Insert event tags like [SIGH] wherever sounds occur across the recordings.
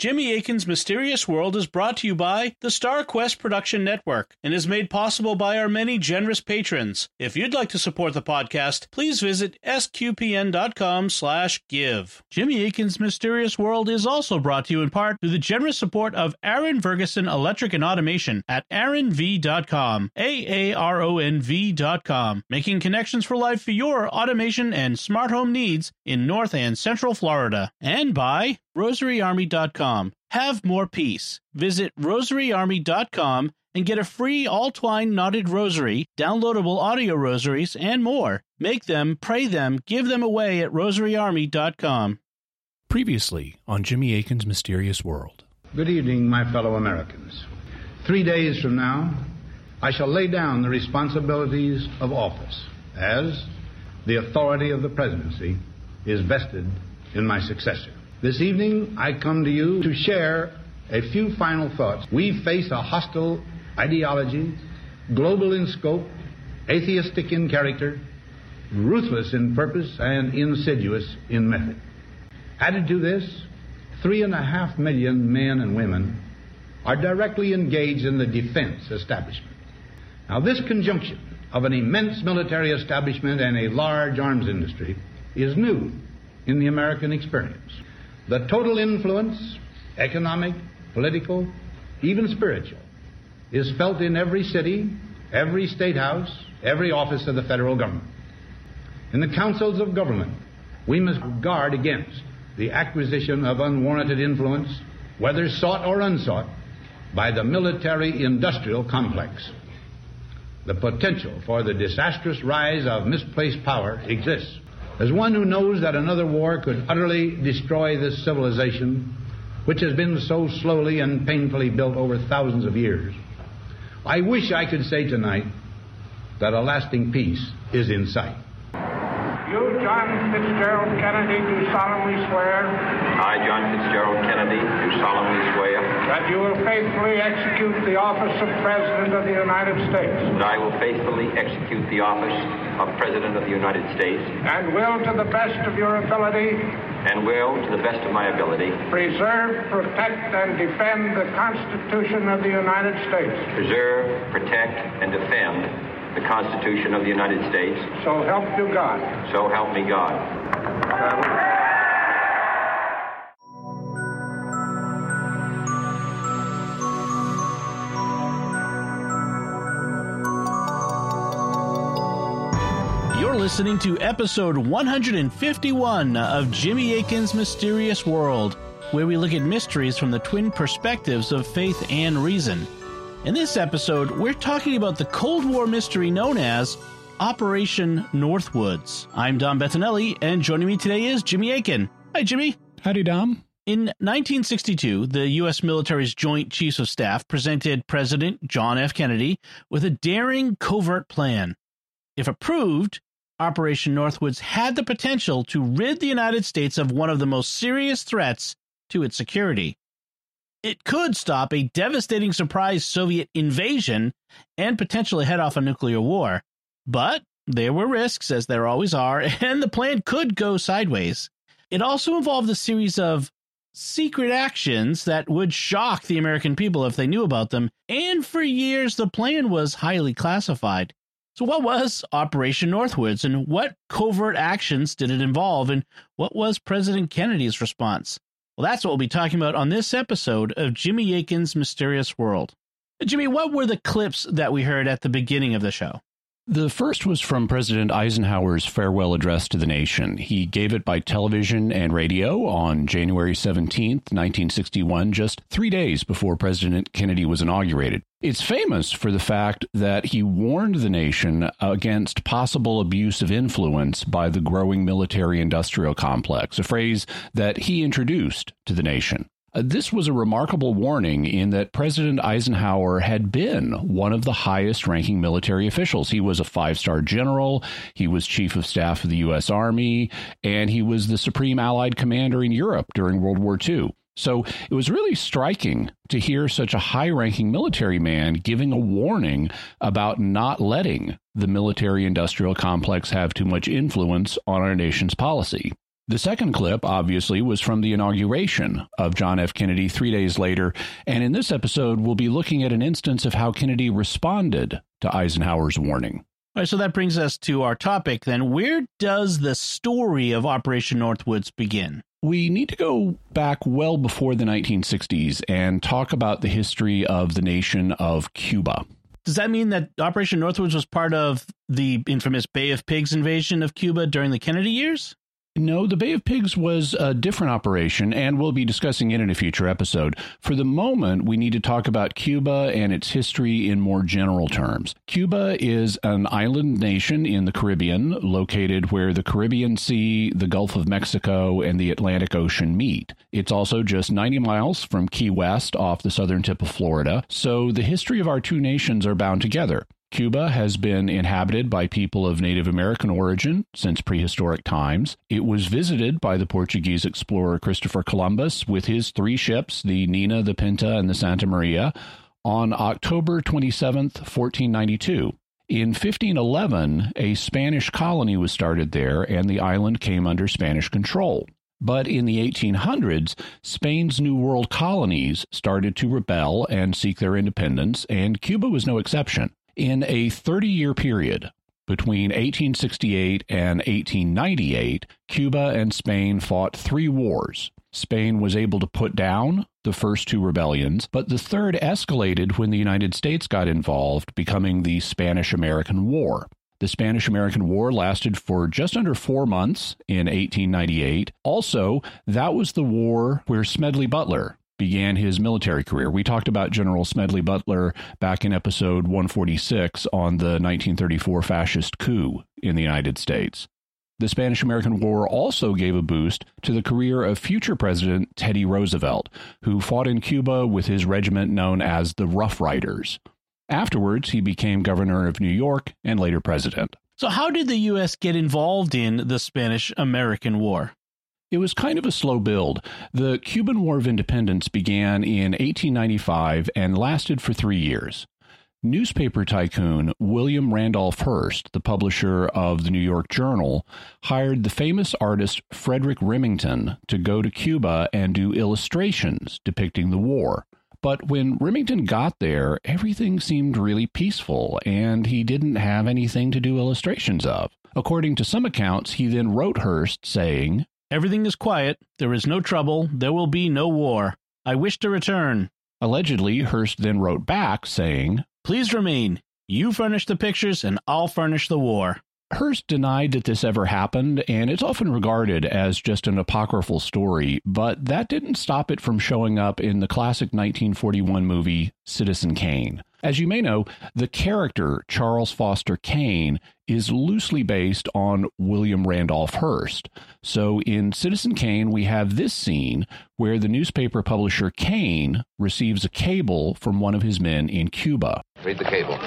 Jimmy Akin's Mysterious World is brought to you by the StarQuest Production Network and is made possible by our many generous patrons. If you'd like to support the podcast, please visit sqpn.com slash give. Jimmy Akin's Mysterious World is also brought to you in part through the generous support of Aaron Ferguson Electric and Automation at aaronv.com, A-A-R-O-N-V dot com, making connections for life for your automation and smart home needs in North and Central Florida. And by rosaryarmy.com. Have more peace. Visit rosaryarmy.com and get a free all twine knotted rosary, downloadable audio rosaries, and more. Make them, pray them, give them away at rosaryarmy.com. Previously on Jimmy Akin's Mysterious World. Good evening, my fellow Americans. Three days from now, I shall lay down the responsibilities of office as the authority of the presidency is vested in my successor. This evening, I come to you to share a few final thoughts. We face a hostile ideology, global in scope, atheistic in character, ruthless in purpose, and insidious in method. Added to this, three and a half million men and women are directly engaged in the defense establishment. Now, this conjunction of an immense military establishment and a large arms industry is new in the American experience. The total influence, economic, political, even spiritual, is felt in every city, every state house, every office of the federal government. In the councils of government, we must guard against the acquisition of unwarranted influence, whether sought or unsought, by the military industrial complex. The potential for the disastrous rise of misplaced power exists. As one who knows that another war could utterly destroy this civilization, which has been so slowly and painfully built over thousands of years, I wish I could say tonight that a lasting peace is in sight. You, John Fitzgerald Kennedy, do solemnly swear I, John Fitzgerald Kennedy, do solemnly swear that you will faithfully execute the office of President of the United States that I will faithfully execute the office of President of the United States and will, to the best of your ability, and will, to the best of my ability, preserve, protect, and defend the Constitution of the United States. preserve, protect, and defend the Constitution of the United States. So help you God. So help me God. You're listening to episode 151 of Jimmy Akin's Mysterious World, where we look at mysteries from the twin perspectives of faith and reason. In this episode, we're talking about the Cold War mystery known as Operation Northwoods. I'm Dom Bettinelli, and joining me today is Jimmy Akin. Hi, Jimmy. Howdy, Dom. In 1962, the U.S. military's Joint Chiefs of Staff presented President John F. Kennedy with a daring covert plan. If approved, Operation Northwoods had the potential to rid the United States of one of the most serious threats to its security. It could stop a devastating surprise Soviet invasion and potentially head off a nuclear war. But there were risks, as there always are, [LAUGHS] and the plan could go sideways. It also involved a series of secret actions that would shock the American people if they knew about them, and for years the plan was highly classified. So, what was Operation Northwoods, and what covert actions did it involve, and what was President Kennedy's response? Well, that's what we'll be talking about on this episode of Jimmy Akin's Mysterious World. Jimmy, what were the clips that we heard at the beginning of the show? The first was from President Eisenhower's farewell address to the nation. He gave it by television and radio on January 17th, 1961, just three days before President Kennedy was inaugurated. It's famous for the fact that he warned the nation against possible abuse of influence by the growing military industrial complex, a phrase that he introduced to the nation. Uh, This was a remarkable warning in that President Eisenhower had been one of the highest ranking military officials. He was a five star general, he was chief of staff of the U.S. Army, and he was the supreme Allied commander in Europe during World War II. So it was really striking to hear such a high ranking military man giving a warning about not letting the military industrial complex have too much influence on our nation's policy. The second clip, obviously, was from the inauguration of John F. Kennedy three days later. And in this episode, we'll be looking at an instance of how Kennedy responded to Eisenhower's warning. All right, so that brings us to our topic then. Where does the story of Operation Northwoods begin? We need to go back well before the 1960s and talk about the history of the nation of Cuba. Does that mean that Operation Northwoods was part of the infamous Bay of Pigs invasion of Cuba during the Kennedy years? No, the Bay of Pigs was a different operation, and we'll be discussing it in a future episode. For the moment, we need to talk about Cuba and its history in more general terms. Cuba is an island nation in the Caribbean, located where the Caribbean Sea, the Gulf of Mexico, and the Atlantic Ocean meet. It's also just 90 miles from Key West off the southern tip of Florida, so the history of our two nations are bound together. Cuba has been inhabited by people of Native American origin since prehistoric times. It was visited by the Portuguese explorer Christopher Columbus with his three ships, the Nina, the Pinta, and the Santa Maria, on October 27, 1492. In 1511, a Spanish colony was started there, and the island came under Spanish control. But in the 1800s, Spain's New World colonies started to rebel and seek their independence, and Cuba was no exception. In a 30 year period between 1868 and 1898, Cuba and Spain fought three wars. Spain was able to put down the first two rebellions, but the third escalated when the United States got involved, becoming the Spanish American War. The Spanish American War lasted for just under four months in 1898. Also, that was the war where Smedley Butler, began his military career. We talked about General Smedley Butler back in episode 146 on the 1934 fascist coup in the United States. The Spanish American War also gave a boost to the career of future President Teddy Roosevelt, who fought in Cuba with his regiment known as the Rough Riders. Afterwards, he became governor of New York and later president. So, how did the U.S. get involved in the Spanish American War? It was kind of a slow build. The Cuban War of Independence began in 1895 and lasted for three years. Newspaper tycoon William Randolph Hearst, the publisher of the New York Journal, hired the famous artist Frederic Remington to go to Cuba and do illustrations depicting the war. But when Remington got there, everything seemed really peaceful, and he didn't have anything to do illustrations of. According to some accounts, he then wrote Hearst saying, Everything is quiet. There is no trouble. There will be no war. I wish to return. Allegedly, Hearst then wrote back saying, Please remain. You furnish the pictures, and I'll furnish the war. Hearst denied that this ever happened, and it's often regarded as just an apocryphal story, but that didn't stop it from showing up in the classic 1941 movie Citizen Kane. As you may know, the character Charles Foster Kane is loosely based on William Randolph Hearst. So in Citizen Kane, we have this scene where the newspaper publisher Kane receives a cable from one of his men in Cuba. Read the cable.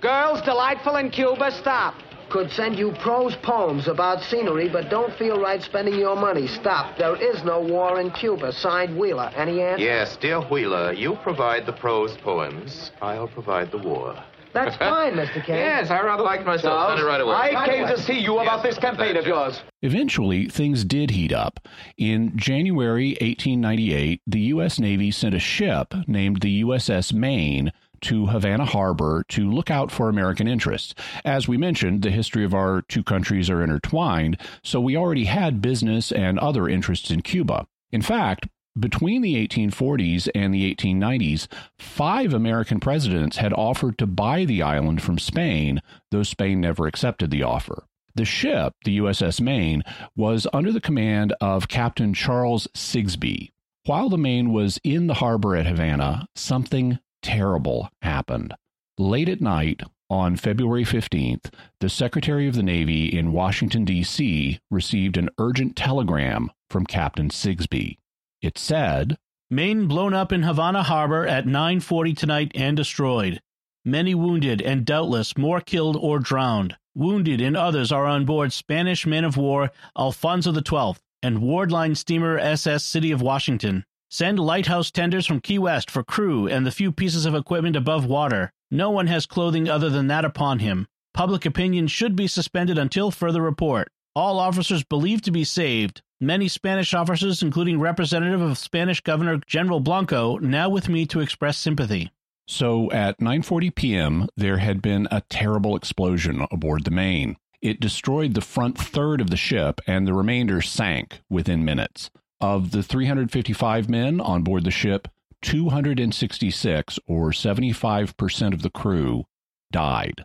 Girls delightful in Cuba, stop. Could send you prose poems about scenery, but don't feel right spending your money. Stop. There is no war in Cuba. Signed Wheeler. Any answer? Yes, dear Wheeler, you provide the prose poems. I'll provide the war. That's [LAUGHS] fine, Mr. Kane. Yes, I rather like myself. Send it right away. I came to see you about this campaign of yours. Eventually, things did heat up. In January 1898, the U.S. Navy sent a ship named the USS Maine to Havana Harbor to look out for American interests. As we mentioned, the history of our two countries are intertwined, so we already had business and other interests in Cuba. In fact, between the 1840s and the 1890s, five American presidents had offered to buy the island from Spain, though Spain never accepted the offer. The ship, the USS Maine, was under the command of Captain Charles Sigsbee. While the Maine was in the harbor at Havana, something terrible happened. Late at night, on February 15th, the Secretary of the Navy in Washington, D.C., received an urgent telegram from Captain Sigsbee. It said, Maine blown up in Havana Harbor at 9:40 tonight and destroyed. Many wounded and doubtless more killed or drowned. Wounded and others are on board Spanish man of war Alfonso XII and Ward Line steamer SS City of Washington. Send lighthouse tenders from Key West for crew and the few pieces of equipment above water. No one has clothing other than that upon him. Public opinion should be suspended until further report. All officers believed to be saved. Many Spanish officers, including representative of Spanish Governor General Blanco, now with me to express sympathy. So at 9:40 p.m., there had been a terrible explosion aboard the Maine. It destroyed the front third of the ship and the remainder sank within minutes. Of the 355 men on board the ship, 266 or 75% of the crew died.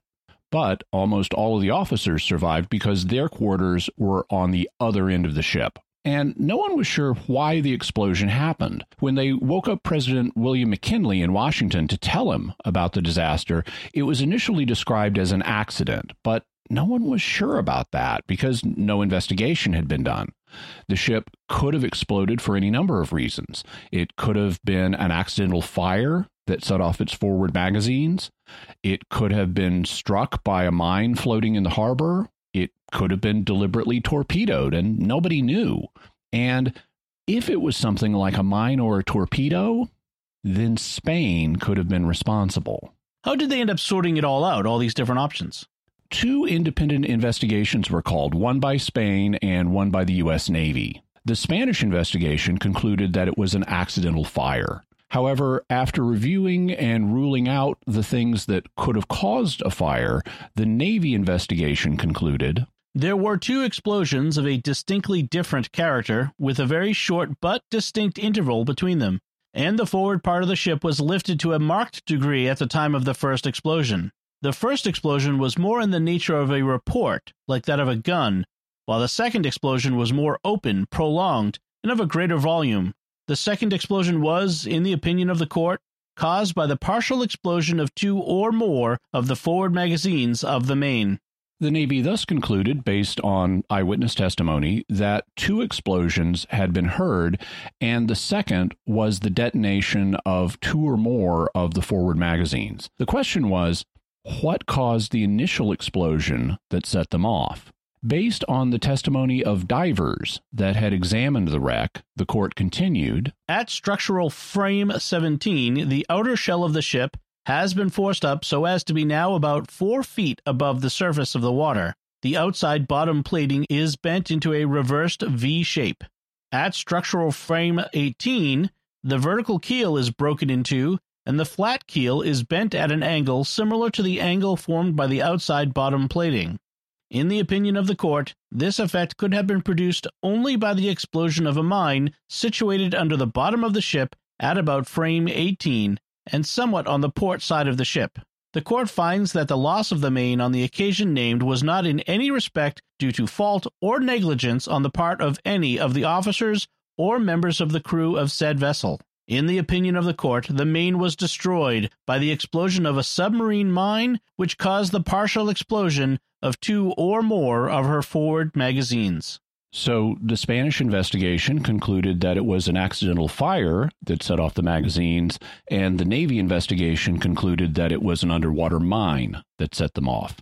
But almost all of the officers survived because their quarters were on the other end of the ship and no one was sure why the explosion happened. When they woke up President William McKinley in Washington to tell him about the disaster, it was initially described as an accident, but no one was sure about that because no investigation had been done. The ship could have exploded for any number of reasons. It could have been an accidental fire that set off its forward magazines. It could have been struck by a mine floating in the harbor it could have been deliberately torpedoed and nobody knew. And if it was something like a mine or a torpedo, then Spain could have been responsible. How did they end up sorting it all out, all these different options? Two independent investigations were called, one by Spain and one by the U.S. Navy. The Spanish investigation concluded that it was an accidental fire. However, after reviewing and ruling out the things that could have caused a fire, the Navy investigation concluded there were two explosions of a distinctly different character, with a very short but distinct interval between them, and the forward part of the ship was lifted to a marked degree at the time of the first explosion. The first explosion was more in the nature of a report, like that of a gun, while the second explosion was more open, prolonged, and of a greater volume, the second explosion was, in the opinion of the court, caused by the partial explosion of two or more of the forward magazines of the Maine. The Navy thus concluded, based on eyewitness testimony, that two explosions had been heard, and the second was the detonation of two or more of the forward magazines. The question was what caused the initial explosion that set them off? Based on the testimony of divers that had examined the wreck, the court continued At structural frame 17, the outer shell of the ship has been forced up so as to be now about four feet above the surface of the water. The outside bottom plating is bent into a reversed V shape. At structural frame 18, the vertical keel is broken in two, and the flat keel is bent at an angle similar to the angle formed by the outside bottom plating. In the opinion of the court, this effect could have been produced only by the explosion of a mine situated under the bottom of the ship at about frame 18 and somewhat on the port side of the ship. The court finds that the loss of the Maine on the occasion named was not in any respect due to fault or negligence on the part of any of the officers or members of the crew of said vessel. In the opinion of the court, the Maine was destroyed by the explosion of a submarine mine, which caused the partial explosion of two or more of her forward magazines. So the Spanish investigation concluded that it was an accidental fire that set off the magazines, and the Navy investigation concluded that it was an underwater mine that set them off.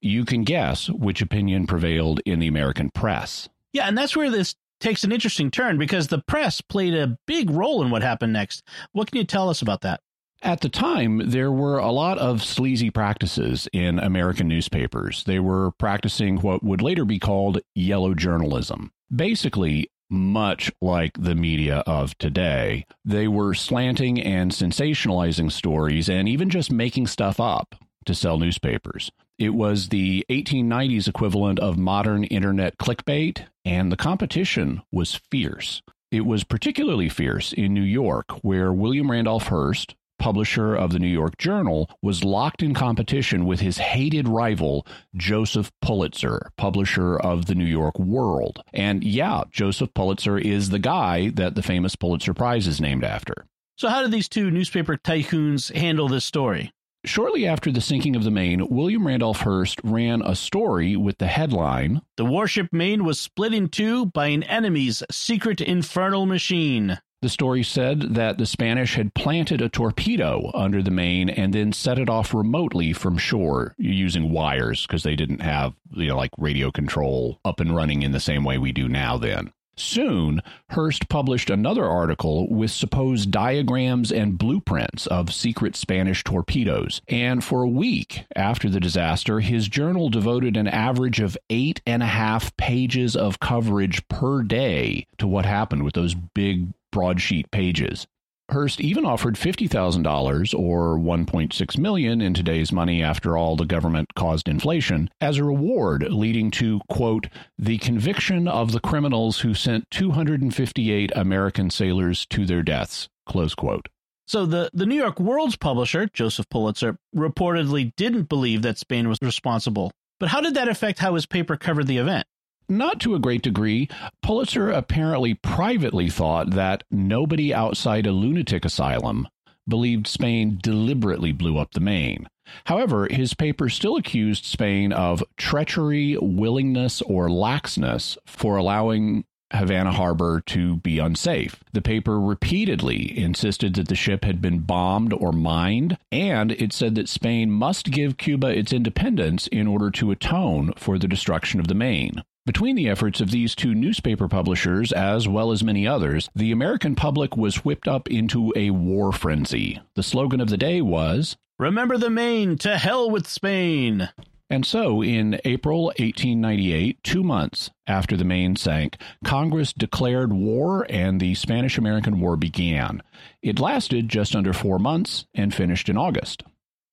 You can guess which opinion prevailed in the American press. Yeah, and that's where this takes an interesting turn because the press played a big role in what happened next. What can you tell us about that? At the time, there were a lot of sleazy practices in American newspapers. They were practicing what would later be called yellow journalism. Basically, much like the media of today, they were slanting and sensationalizing stories and even just making stuff up to sell newspapers. It was the 1890s equivalent of modern internet clickbait, and the competition was fierce. It was particularly fierce in New York, where William Randolph Hearst, publisher of the New York Journal, was locked in competition with his hated rival, Joseph Pulitzer, publisher of the New York World. And yeah, Joseph Pulitzer is the guy that the famous Pulitzer Prize is named after. So, how did these two newspaper tycoons handle this story? Shortly after the sinking of the Maine, William Randolph Hearst ran a story with the headline The warship Maine was split in two by an enemy's secret infernal machine. The story said that the Spanish had planted a torpedo under the Maine and then set it off remotely from shore using wires because they didn't have, you know, like radio control up and running in the same way we do now then. Soon, Hearst published another article with supposed diagrams and blueprints of secret Spanish torpedoes. And for a week after the disaster, his journal devoted an average of eight and a half pages of coverage per day to what happened with those big broadsheet pages. Hearst even offered $50,000 or 1.6 million in today's money after all the government caused inflation as a reward leading to quote the conviction of the criminals who sent 258 American sailors to their deaths close quote. So the, the New York World's publisher, Joseph Pulitzer, reportedly didn't believe that Spain was responsible. But how did that affect how his paper covered the event? Not to a great degree, Pulitzer apparently privately thought that nobody outside a lunatic asylum believed Spain deliberately blew up the Maine. However, his paper still accused Spain of treachery, willingness, or laxness for allowing Havana Harbor to be unsafe. The paper repeatedly insisted that the ship had been bombed or mined, and it said that Spain must give Cuba its independence in order to atone for the destruction of the Maine. Between the efforts of these two newspaper publishers, as well as many others, the American public was whipped up into a war frenzy. The slogan of the day was Remember the Maine, to hell with Spain! And so, in April 1898, two months after the Maine sank, Congress declared war and the Spanish American War began. It lasted just under four months and finished in August.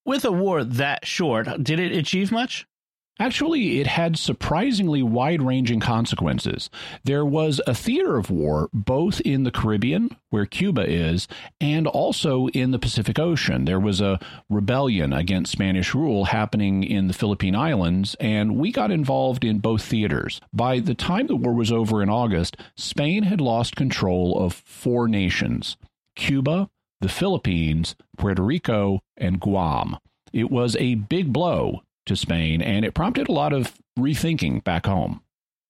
With a war that short, did it achieve much? Actually, it had surprisingly wide ranging consequences. There was a theater of war both in the Caribbean, where Cuba is, and also in the Pacific Ocean. There was a rebellion against Spanish rule happening in the Philippine Islands, and we got involved in both theaters. By the time the war was over in August, Spain had lost control of four nations Cuba, the Philippines, Puerto Rico, and Guam. It was a big blow to Spain, and it prompted a lot of rethinking back home.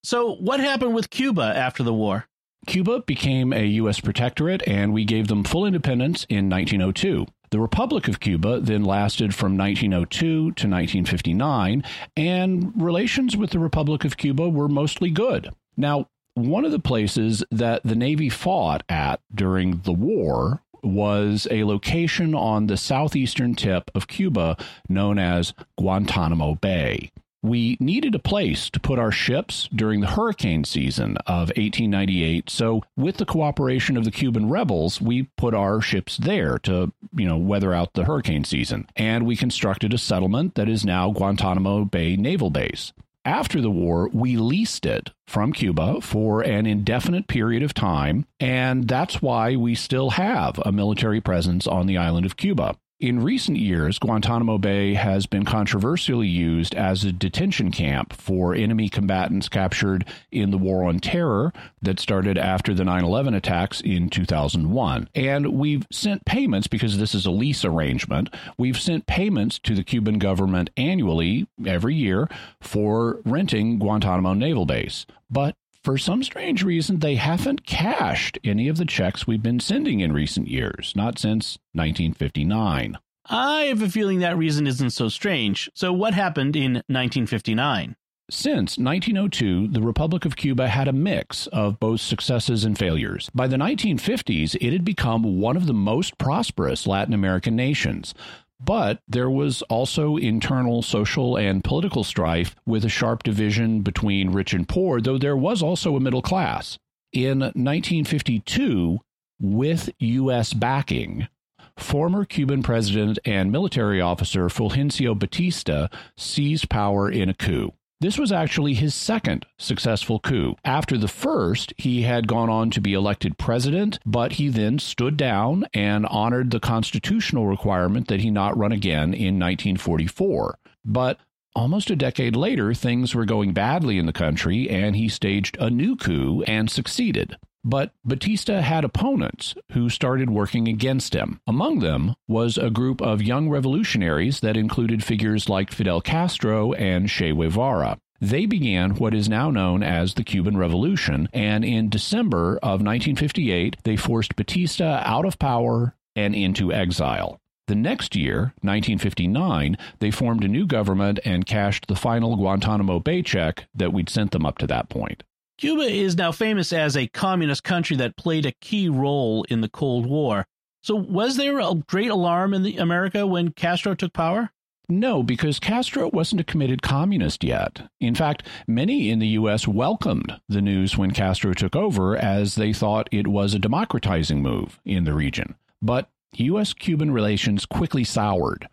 So, what happened with Cuba after the war? Cuba became a U.S. protectorate, and we gave them full independence in 1902. The Republic of Cuba then lasted from 1902 to 1959, and relations with the Republic of Cuba were mostly good. Now, one of the places that the Navy fought at during the war was a location on the southeastern tip of Cuba known as Guantanamo Bay. We needed a place to put our ships during the hurricane season of 1898. So, with the cooperation of the Cuban rebels, we put our ships there to, you know, weather out the hurricane season. And we constructed a settlement that is now Guantanamo Bay Naval Base. After the war, we leased it from Cuba for an indefinite period of time, and that's why we still have a military presence on the island of Cuba. In recent years, Guantanamo Bay has been controversially used as a detention camp for enemy combatants captured in the War on Terror that started after the 9 11 attacks in 2001. And we've sent payments, because this is a lease arrangement, we've sent payments to the Cuban government annually, every year, for renting Guantanamo Naval Base. But for some strange reason, they haven't cashed any of the checks we've been sending in recent years, not since 1959. I have a feeling that reason isn't so strange. So, what happened in 1959? Since 1902, the Republic of Cuba had a mix of both successes and failures. By the 1950s, it had become one of the most prosperous Latin American nations. But there was also internal social and political strife with a sharp division between rich and poor, though there was also a middle class. In 1952, with U.S. backing, former Cuban president and military officer Fulgencio Batista seized power in a coup. This was actually his second successful coup. After the first, he had gone on to be elected president, but he then stood down and honored the constitutional requirement that he not run again in 1944. But almost a decade later, things were going badly in the country, and he staged a new coup and succeeded. But Batista had opponents who started working against him. Among them was a group of young revolutionaries that included figures like Fidel Castro and Che Guevara. They began what is now known as the Cuban Revolution, and in December of 1958, they forced Batista out of power and into exile. The next year, 1959, they formed a new government and cashed the final Guantanamo Bay check that we'd sent them up to that point. Cuba is now famous as a communist country that played a key role in the Cold War. So, was there a great alarm in the America when Castro took power? No, because Castro wasn't a committed communist yet. In fact, many in the U.S. welcomed the news when Castro took over as they thought it was a democratizing move in the region. But U.S. Cuban relations quickly soured.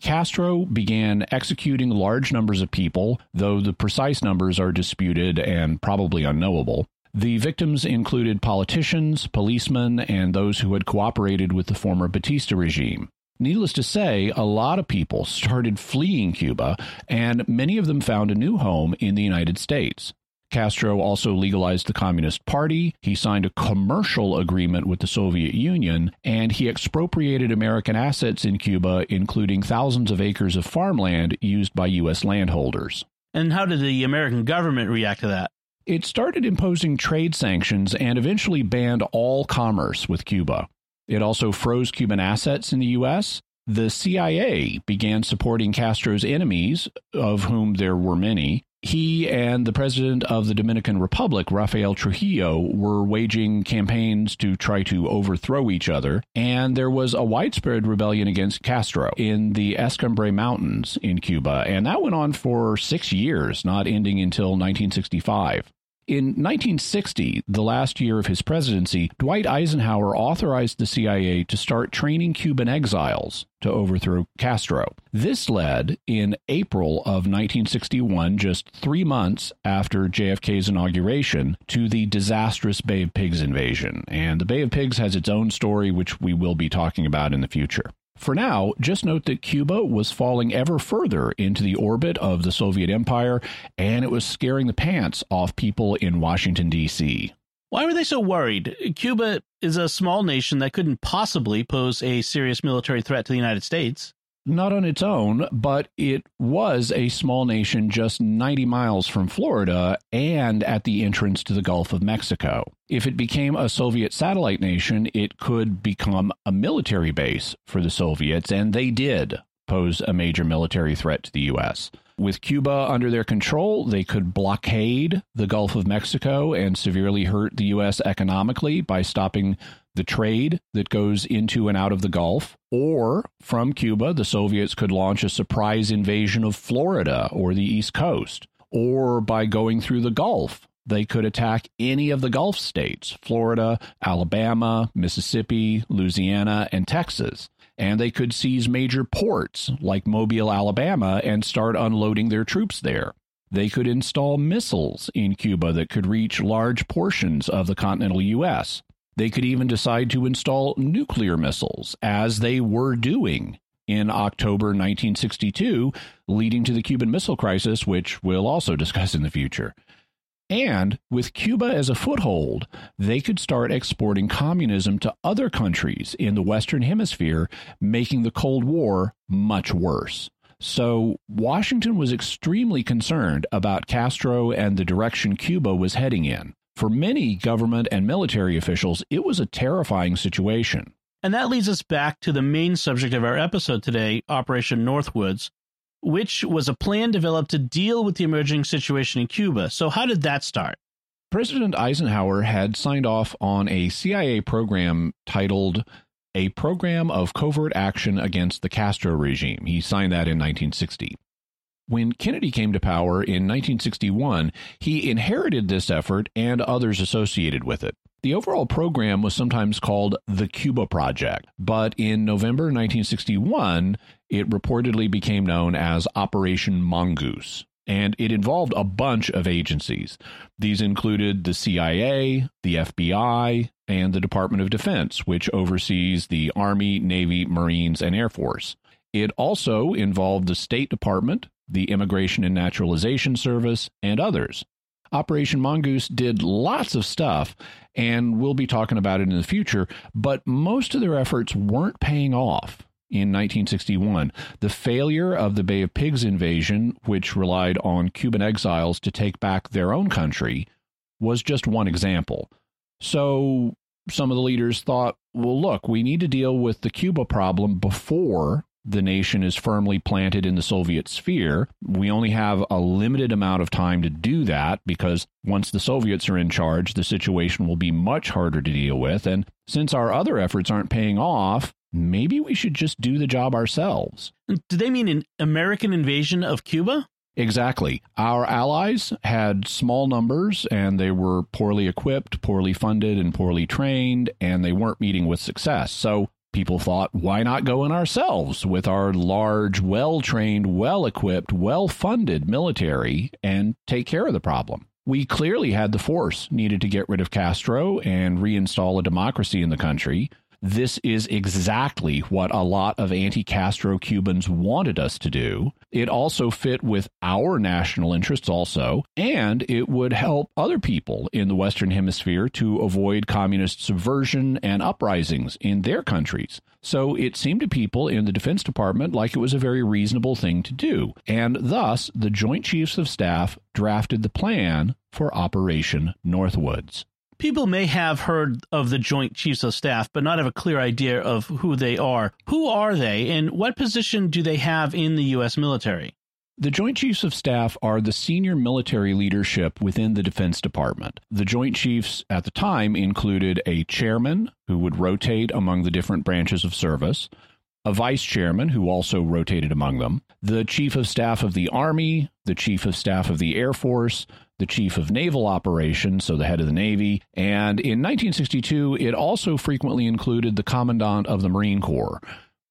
Castro began executing large numbers of people, though the precise numbers are disputed and probably unknowable. The victims included politicians, policemen, and those who had cooperated with the former Batista regime. Needless to say, a lot of people started fleeing Cuba, and many of them found a new home in the United States. Castro also legalized the Communist Party. He signed a commercial agreement with the Soviet Union, and he expropriated American assets in Cuba, including thousands of acres of farmland used by U.S. landholders. And how did the American government react to that? It started imposing trade sanctions and eventually banned all commerce with Cuba. It also froze Cuban assets in the U.S. The CIA began supporting Castro's enemies, of whom there were many, he and the president of the Dominican Republic, Rafael Trujillo, were waging campaigns to try to overthrow each other, and there was a widespread rebellion against Castro in the Escambray Mountains in Cuba, and that went on for six years, not ending until 1965. In 1960, the last year of his presidency, Dwight Eisenhower authorized the CIA to start training Cuban exiles to overthrow Castro. This led, in April of 1961, just three months after JFK's inauguration, to the disastrous Bay of Pigs invasion. And the Bay of Pigs has its own story, which we will be talking about in the future. For now, just note that Cuba was falling ever further into the orbit of the Soviet Empire, and it was scaring the pants off people in Washington, D.C. Why were they so worried? Cuba is a small nation that couldn't possibly pose a serious military threat to the United States not on its own, but it was a small nation just 90 miles from Florida and at the entrance to the Gulf of Mexico. If it became a Soviet satellite nation, it could become a military base for the Soviets, and they did pose a major military threat to the U.S. With Cuba under their control, they could blockade the Gulf of Mexico and severely hurt the U.S. economically by stopping the trade that goes into and out of the Gulf. Or from Cuba, the Soviets could launch a surprise invasion of Florida or the East Coast. Or by going through the Gulf, they could attack any of the Gulf states Florida, Alabama, Mississippi, Louisiana, and Texas. And they could seize major ports like Mobile, Alabama, and start unloading their troops there. They could install missiles in Cuba that could reach large portions of the continental U.S. They could even decide to install nuclear missiles, as they were doing in October 1962, leading to the Cuban Missile Crisis, which we'll also [LAUGHS] discuss in the future. And with Cuba as a foothold, they could start exporting communism to other countries in the Western Hemisphere, making the Cold War much worse. So, Washington was extremely concerned about Castro and the direction Cuba was heading in. For many government and military officials, it was a terrifying situation. And that leads us back to the main subject of our episode today Operation Northwoods, which was a plan developed to deal with the emerging situation in Cuba. So, how did that start? President Eisenhower had signed off on a CIA program titled A Program of Covert Action Against the Castro Regime. He signed that in 1960. When Kennedy came to power in 1961, he inherited this effort and others associated with it. The overall program was sometimes called the Cuba Project, but in November 1961, it reportedly became known as Operation Mongoose. And it involved a bunch of agencies. These included the CIA, the FBI, and the Department of Defense, which oversees the Army, Navy, Marines, and Air Force. It also involved the State Department, the Immigration and Naturalization Service, and others. Operation Mongoose did lots of stuff, and we'll be talking about it in the future, but most of their efforts weren't paying off. In 1961, the failure of the Bay of Pigs invasion, which relied on Cuban exiles to take back their own country, was just one example. So some of the leaders thought, well, look, we need to deal with the Cuba problem before the nation is firmly planted in the Soviet sphere. We only have a limited amount of time to do that because once the Soviets are in charge, the situation will be much harder to deal with. And since our other efforts aren't paying off, maybe we should just do the job ourselves. Do they mean an American invasion of Cuba? Exactly. Our allies had small numbers and they were poorly equipped, poorly funded, and poorly trained, and they weren't meeting with success. So people thought, why not go in ourselves with our large, well trained, well equipped, well funded military and take care of the problem? We clearly had the force needed to get rid of Castro and reinstall a democracy in the country. This is exactly what a lot of anti Castro Cubans wanted us to do. It also fit with our national interests, also, and it would help other people in the Western Hemisphere to avoid communist subversion and uprisings in their countries. So it seemed to people in the Defense Department like it was a very reasonable thing to do. And thus, the Joint Chiefs of Staff drafted the plan for Operation Northwoods. People may have heard of the Joint Chiefs of Staff, but not have a clear idea of who they are. Who are they, and what position do they have in the U.S. military? The Joint Chiefs of Staff are the senior military leadership within the Defense Department. The Joint Chiefs at the time included a chairman who would rotate among the different branches of service, a vice chairman who also rotated among them, the chief of staff of the Army, the chief of staff of the Air Force, the chief of naval operations, so the head of the Navy. And in 1962, it also frequently included the commandant of the Marine Corps.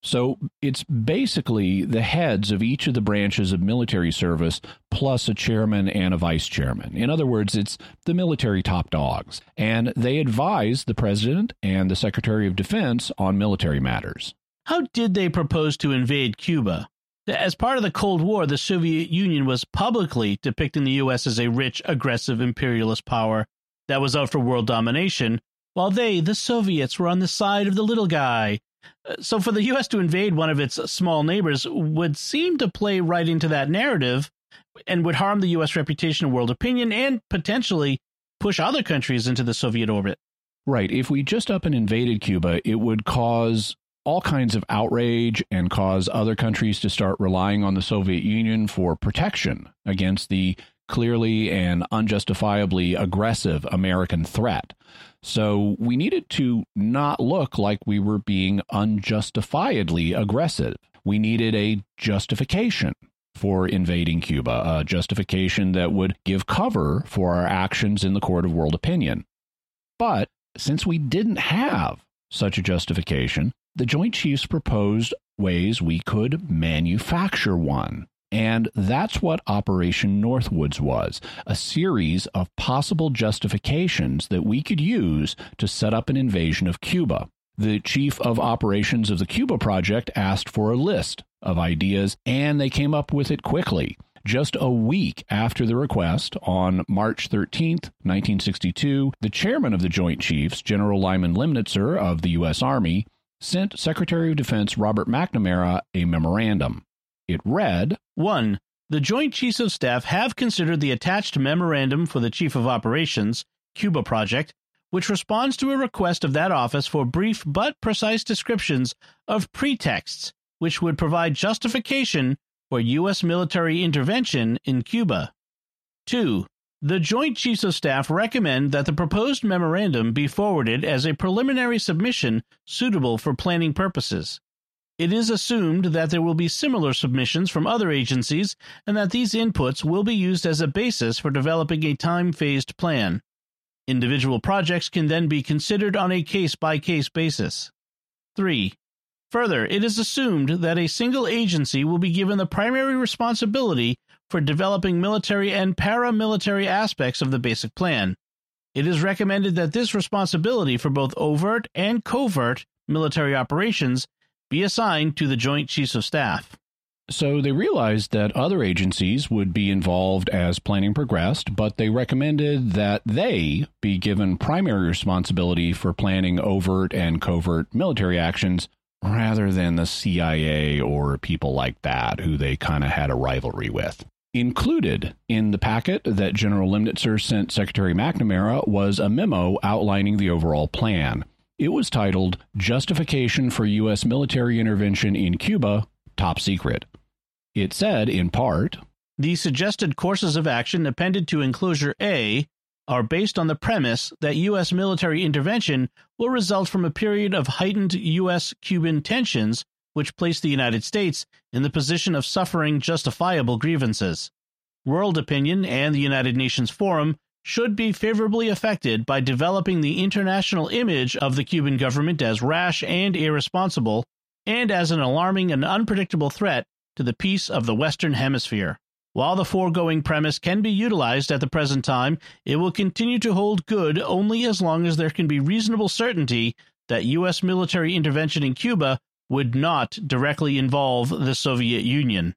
So it's basically the heads of each of the branches of military service plus a chairman and a vice chairman. In other words, it's the military top dogs. And they advise the president and the secretary of defense on military matters. How did they propose to invade Cuba? As part of the Cold War, the Soviet Union was publicly depicting the U.S. as a rich, aggressive imperialist power that was out for world domination, while they, the Soviets, were on the side of the little guy. Uh, so, for the U.S. to invade one of its small neighbors would seem to play right into that narrative and would harm the U.S. reputation and world opinion and potentially push other countries into the Soviet orbit. Right. If we just up and invaded Cuba, it would cause all kinds of outrage and cause other countries to start relying on the Soviet Union for protection against the clearly and unjustifiably aggressive American threat. So we needed to not look like we were being unjustifiably aggressive. We needed a justification for invading Cuba, a justification that would give cover for our actions in the court of world opinion. But since we didn't have such a justification, the Joint Chiefs proposed ways we could manufacture one. And that's what Operation Northwoods was a series of possible justifications that we could use to set up an invasion of Cuba. The chief of operations of the Cuba project asked for a list of ideas, and they came up with it quickly. Just a week after the request, on March 13th, 1962, the chairman of the Joint Chiefs, General Lyman Lemnitzer of the U.S. Army, sent Secretary of Defense Robert McNamara a memorandum. It read 1. The Joint Chiefs of Staff have considered the attached memorandum for the Chief of Operations, Cuba Project, which responds to a request of that office for brief but precise descriptions of pretexts which would provide justification for U.S. military intervention in Cuba. 2. The Joint Chiefs of Staff recommend that the proposed memorandum be forwarded as a preliminary submission suitable for planning purposes. It is assumed that there will be similar submissions from other agencies and that these inputs will be used as a basis for developing a time phased plan. Individual projects can then be considered on a case by case basis. 3. Further, it is assumed that a single agency will be given the primary responsibility for developing military and paramilitary aspects of the basic plan. It is recommended that this responsibility for both overt and covert military operations be assigned to the Joint Chiefs of Staff. So they realized that other agencies would be involved as planning progressed, but they recommended that they be given primary responsibility for planning overt and covert military actions rather than the CIA or people like that who they kind of had a rivalry with. Included in the packet that General Lemnitzer sent Secretary McNamara was a memo outlining the overall plan. It was titled Justification for U.S. Military Intervention in Cuba, top secret. It said, in part, The suggested courses of action appended to Enclosure A are based on the premise that U.S. military intervention will result from a period of heightened U.S. Cuban tensions, which place the United States in the position of suffering justifiable grievances. World opinion and the United Nations Forum should be favorably affected by developing the international image of the Cuban government as rash and irresponsible, and as an alarming and unpredictable threat to the peace of the Western Hemisphere. While the foregoing premise can be utilized at the present time, it will continue to hold good only as long as there can be reasonable certainty that U.S. military intervention in Cuba would not directly involve the Soviet Union.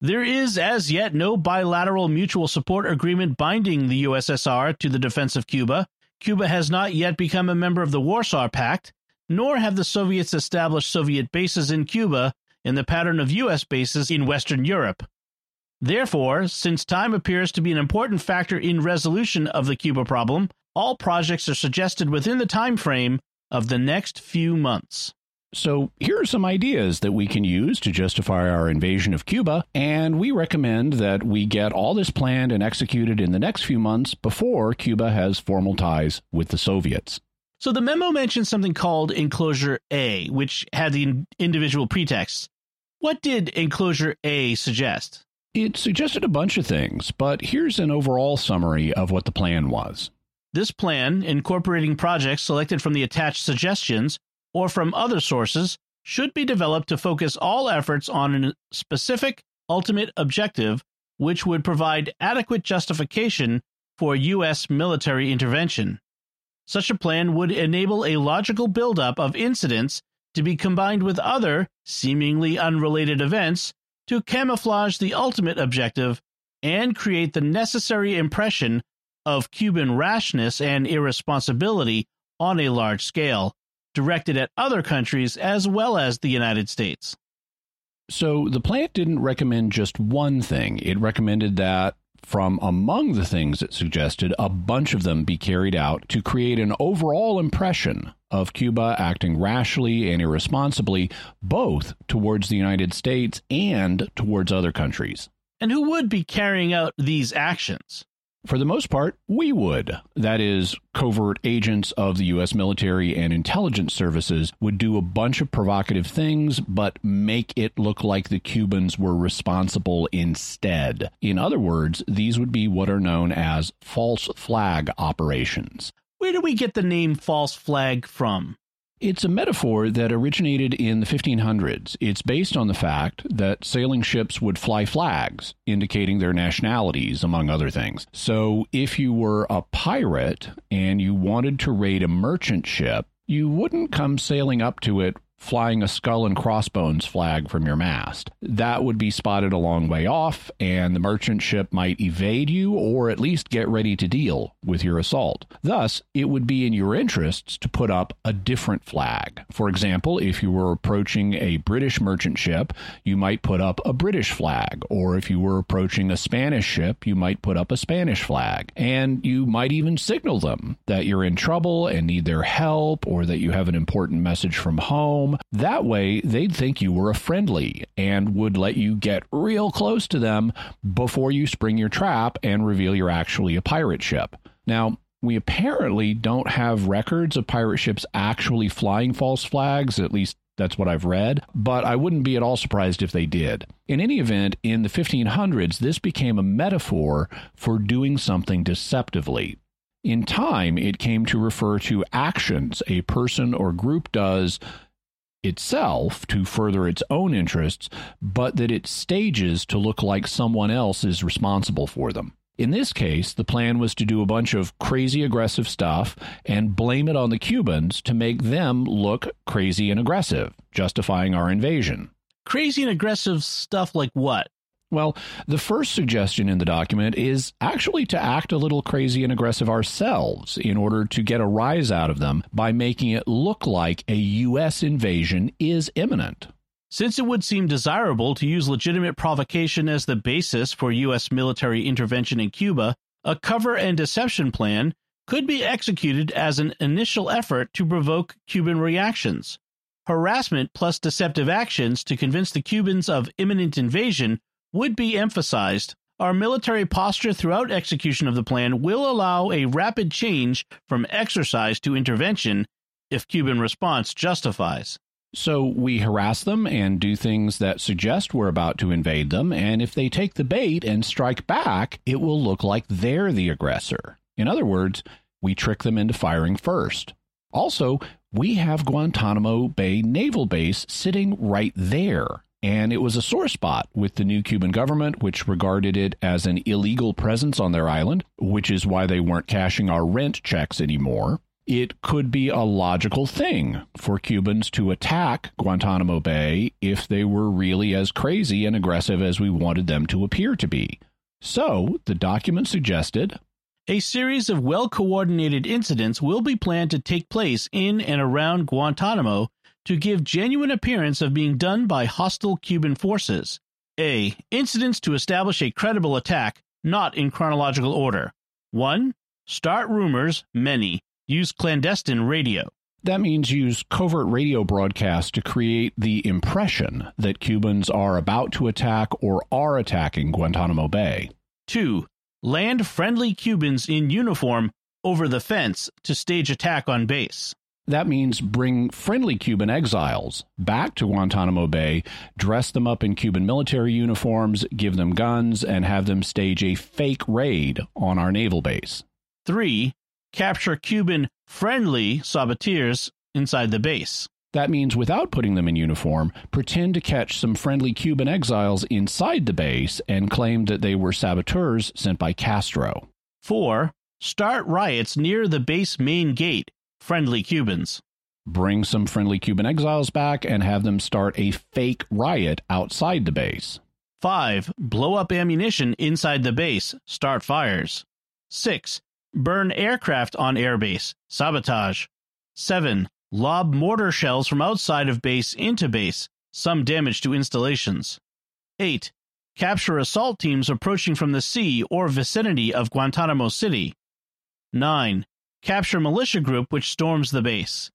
There is as yet no bilateral mutual support agreement binding the USSR to the defense of Cuba. Cuba has not yet become a member of the Warsaw Pact, nor have the Soviets established Soviet bases in Cuba in the pattern of U.S. bases in Western Europe. Therefore, since time appears to be an important factor in resolution of the Cuba problem, all projects are suggested within the time frame of the next few months. So, here are some ideas that we can use to justify our invasion of Cuba, and we recommend that we get all this planned and executed in the next few months before Cuba has formal ties with the Soviets. So, the memo mentions something called Enclosure A, which had the individual pretexts. What did Enclosure A suggest? It suggested a bunch of things, but here's an overall summary of what the plan was. This plan, incorporating projects selected from the attached suggestions or from other sources, should be developed to focus all efforts on a specific ultimate objective which would provide adequate justification for U.S. military intervention. Such a plan would enable a logical buildup of incidents to be combined with other, seemingly unrelated events to camouflage the ultimate objective and create the necessary impression of Cuban rashness and irresponsibility on a large scale, directed at other countries as well as the United States. So the plant didn't recommend just one thing. It recommended that from among the things it suggested, a bunch of them be carried out to create an overall impression of Cuba acting rashly and irresponsibly, both towards the United States and towards other countries. And who would be carrying out these actions? For the most part, we would. That is, covert agents of the U.S. military and intelligence services would do a bunch of provocative things, but make it look like the Cubans were responsible instead. In other words, these would be what are known as false flag operations. Where do we get the name false flag from? It's a metaphor that originated in the 1500s. It's based on the fact that sailing ships would fly flags, indicating their nationalities, among other things. So if you were a pirate and you wanted to raid a merchant ship, you wouldn't come sailing up to it flying a skull and crossbones flag from your mast. That would be spotted a long way off, and the merchant ship might evade you or at least get ready to deal with your assault. Thus, it would be in your interests to put up a different flag. For example, if you were approaching a British merchant ship, you might put up a British flag, or if you were approaching a Spanish ship, you might put up a Spanish flag. And you might even signal them that you're in trouble and need their help, or that you have an important message from home home. That way, they'd think you were a friendly and would let you get real close to them before you spring your trap and reveal you're actually a pirate ship. Now, we apparently don't have records of pirate ships actually flying false flags, at least that's what I've read, but I wouldn't be at all surprised if they did. In any event, in the 1500s, this became a metaphor for doing something deceptively. In time, it came to refer to actions a person or group does itself to further its own interests, but that it stages to look like someone else is responsible for them. In this case, the plan was to do a bunch of crazy aggressive stuff and blame it on the Cubans to make them look crazy and aggressive, justifying our invasion. Crazy and aggressive stuff like what? Well, the first suggestion in the document is actually to act a little crazy and aggressive ourselves in order to get a rise out of them by making it look like a U.S. invasion is imminent. Since it would seem desirable to use legitimate provocation as the basis for U.S. military intervention in Cuba, a cover and deception plan could be executed as an initial effort to provoke Cuban reactions. harassment plus deceptive actions to convince the Cubans of imminent invasion would be emphasized. Our military posture throughout execution of the plan will allow a rapid change from exercise to intervention if Cuban response justifies. So we harass them and do things that suggest we're about to invade them, and if they take the bait and strike back, it will look like they're the aggressor. In other words, we trick them into firing first. Also, we have Guantanamo Bay Naval Base sitting right there. And it was a sore spot with the new Cuban government, which regarded it as an illegal presence on their island, which is why they weren't cashing our rent checks anymore. It could be a logical thing for Cubans to attack Guantanamo Bay if they were really as crazy and aggressive as we wanted them to appear to be. So, the document suggested a series of well coordinated incidents will be planned to take place in and around Guantanamo to give genuine appearance of being done by hostile Cuban forces. A. Incidents to establish a credible attack, not in chronological order. 1. Start rumors, many. Use clandestine radio. That means use covert radio broadcasts to create the impression that Cubans are about to attack or are attacking Guantanamo Bay. 2 land friendly Cubans in uniform over the fence to stage attack on base. That means bring friendly Cuban exiles back to Guantanamo Bay, dress them up in Cuban military uniforms, give them guns, and have them stage a fake raid on our naval base. 3. Capture Cuban friendly saboteurs inside the base. That means without putting them in uniform, pretend to catch some friendly Cuban exiles inside the base and claim that they were saboteurs sent by Castro. 4. Start riots near the base main gate, friendly Cubans. Bring some friendly Cuban exiles back and have them start a fake riot outside the base. 5. Blow up ammunition inside the base, start fires. 6. Burn aircraft on airbase, sabotage. 7 lob mortar shells from outside of base into base, some damage to installations. 8. Capture assault teams approaching from the sea or vicinity of Guantanamo City. 9. Capture militia group which storms the base.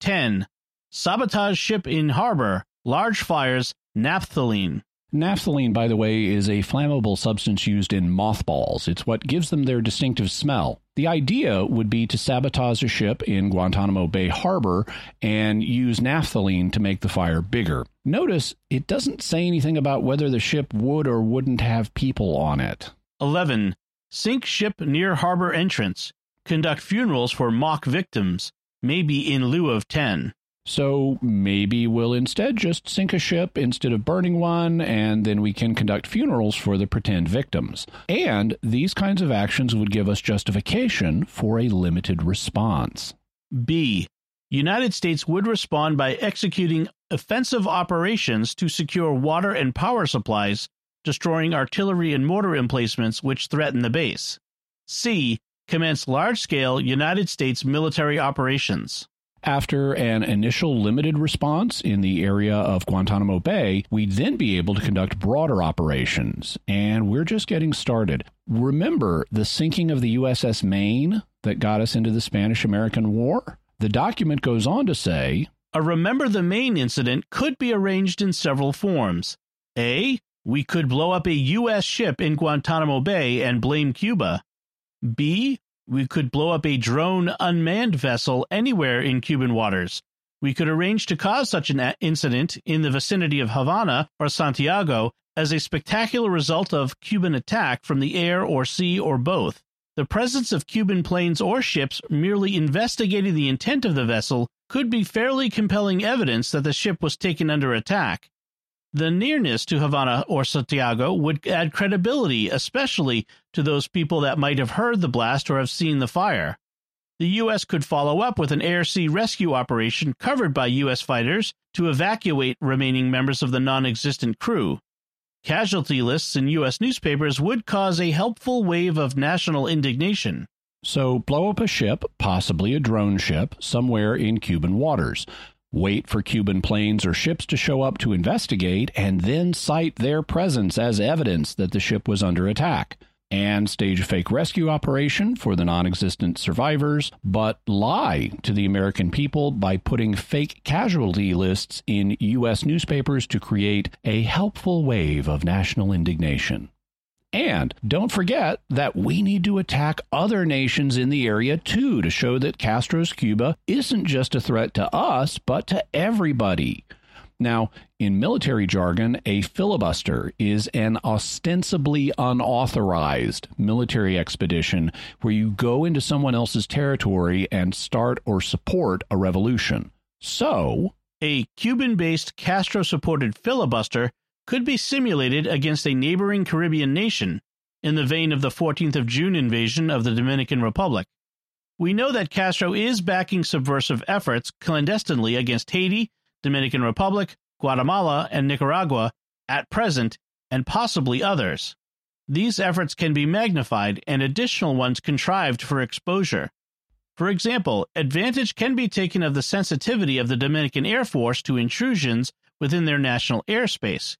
10. Sabotage ship in harbor, large fires, naphthalene. Naphthalene, by the way, is a flammable substance used in mothballs. It's what gives them their distinctive smell. The idea would be to sabotage a ship in Guantanamo Bay Harbor and use naphthalene to make the fire bigger. Notice it doesn't say anything about whether the ship would or wouldn't have people on it. 11. Sink ship near harbor entrance. Conduct funerals for mock victims, maybe in lieu of 10. So maybe we'll instead just sink a ship instead of burning one, and then we can conduct funerals for the pretend victims. And these kinds of actions would give us justification for a limited response. B. United States would respond by executing offensive operations to secure water and power supplies, destroying artillery and mortar emplacements which threaten the base. C. Commence large scale United States military operations. After an initial limited response in the area of Guantanamo Bay, we'd then be able to conduct broader operations. And we're just getting started. Remember the sinking of the USS Maine that got us into the Spanish American War? The document goes on to say A Remember the Maine incident could be arranged in several forms. A. We could blow up a U.S. ship in Guantanamo Bay and blame Cuba. B we could blow up a drone unmanned vessel anywhere in Cuban waters. We could arrange to cause such an incident in the vicinity of Havana or Santiago as a spectacular result of Cuban attack from the air or sea or both. The presence of Cuban planes or ships merely investigating the intent of the vessel could be fairly compelling evidence that the ship was taken under attack. The nearness to Havana or Santiago would add credibility, especially to those people that might have heard the blast or have seen the fire. The U.S. could follow up with an air sea rescue operation covered by U.S. fighters to evacuate remaining members of the non existent crew. Casualty lists in U.S. newspapers would cause a helpful wave of national indignation. So, blow up a ship, possibly a drone ship, somewhere in Cuban waters wait for Cuban planes or ships to show up to investigate, and then cite their presence as evidence that the ship was under attack. and stage a fake rescue operation for the non existent survivors, but lie to the American people by putting fake casualty lists in U.S. newspapers to create a helpful wave of national indignation. And don't forget that we need to attack other nations in the area too to show that Castro's Cuba isn't just a threat to us, but to everybody. Now, in military jargon, a filibuster is an ostensibly unauthorized military expedition where you go into someone else's territory and start or support a revolution. So, a Cuban based Castro supported filibuster could be simulated against a neighboring Caribbean nation, in the vein of the 14th of June invasion of the Dominican Republic. We know that Castro is backing subversive efforts clandestinely against Haiti, Dominican Republic, Guatemala, and Nicaragua at present, and possibly others. These efforts can be magnified and additional ones contrived for exposure. For example, advantage can be taken of the sensitivity of the Dominican Air Force to intrusions within their national airspace.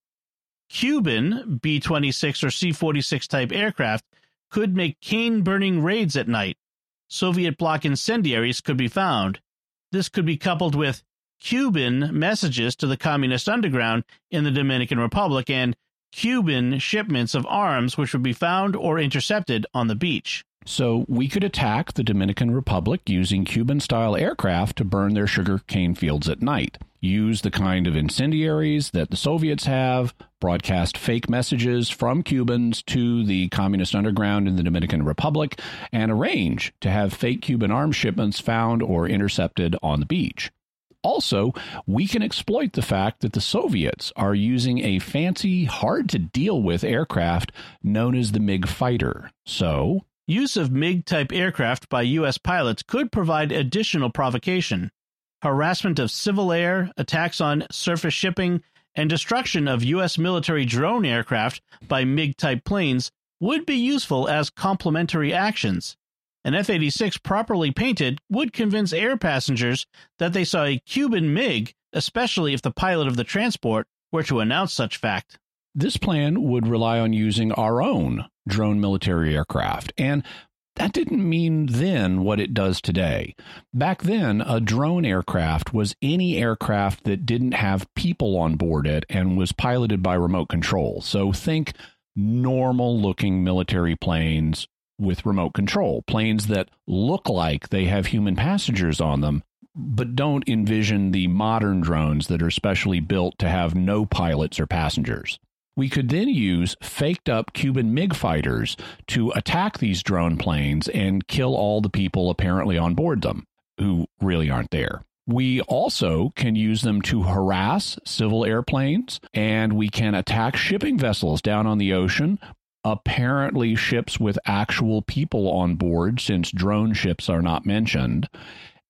Cuban B 26 or C 46 type aircraft could make cane burning raids at night. Soviet bloc incendiaries could be found. This could be coupled with Cuban messages to the communist underground in the Dominican Republic and Cuban shipments of arms which would be found or intercepted on the beach. So we could attack the Dominican Republic using Cuban style aircraft to burn their sugar cane fields at night. Use the kind of incendiaries that the Soviets have, broadcast fake messages from Cubans to the communist underground in the Dominican Republic, and arrange to have fake Cuban arms shipments found or intercepted on the beach. Also, we can exploit the fact that the Soviets are using a fancy, hard to deal with aircraft known as the MiG fighter. So, use of MiG type aircraft by U.S. pilots could provide additional provocation. Harassment of civil air, attacks on surface shipping, and destruction of U.S. military drone aircraft by MiG type planes would be useful as complementary actions. An F 86 properly painted would convince air passengers that they saw a Cuban MiG, especially if the pilot of the transport were to announce such fact. This plan would rely on using our own drone military aircraft, and that didn't mean then what it does today. Back then, a drone aircraft was any aircraft that didn't have people on board it and was piloted by remote control. So think normal looking military planes with remote control, planes that look like they have human passengers on them, but don't envision the modern drones that are specially built to have no pilots or passengers. We could then use faked up Cuban MiG fighters to attack these drone planes and kill all the people apparently on board them, who really aren't there. We also can use them to harass civil airplanes, and we can attack shipping vessels down on the ocean, apparently ships with actual people on board, since drone ships are not mentioned.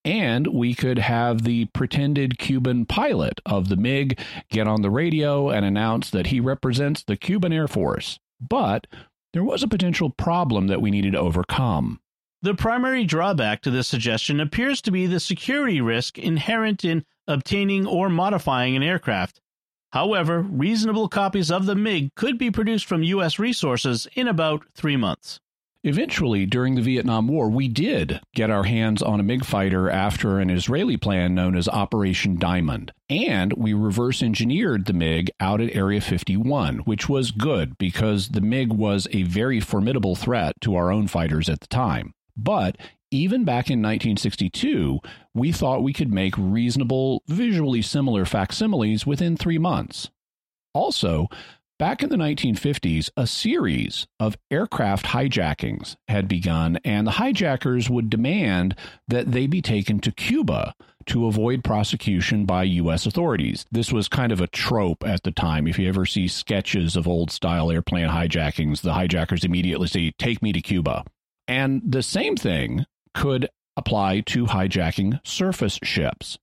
And we could have the pretended Cuban pilot of the MiG get on the radio and announce that he represents the Cuban Air Force. But there was a potential problem that we needed to overcome. The primary drawback to this suggestion appears to be the security risk inherent in obtaining or modifying an aircraft. However, reasonable copies of the MiG could be produced from U.S. resources in about three months. Eventually, during the Vietnam War, we did get our hands on a MiG fighter after an Israeli plan known as Operation Diamond. And we reverse engineered the MiG out at Area 51, which was good because the MiG was a very formidable threat to our own fighters at the time. But even back in 1962, we thought we could make reasonable, visually similar facsimiles within three months. Also, back in the 1950s, a series of aircraft hijackings had begun, and the hijackers would demand that they be taken to Cuba to avoid prosecution by U.S. authorities. This was kind of a trope at the time. If you ever see sketches of old style airplane hijackings, the hijackers immediately say, Take me to Cuba. And the same thing could apply to hijacking surface ships.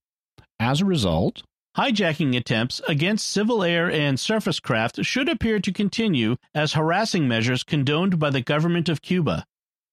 As a result, hijacking attempts against civil air and surface craft should appear to continue as harassing measures condoned by the government of Cuba.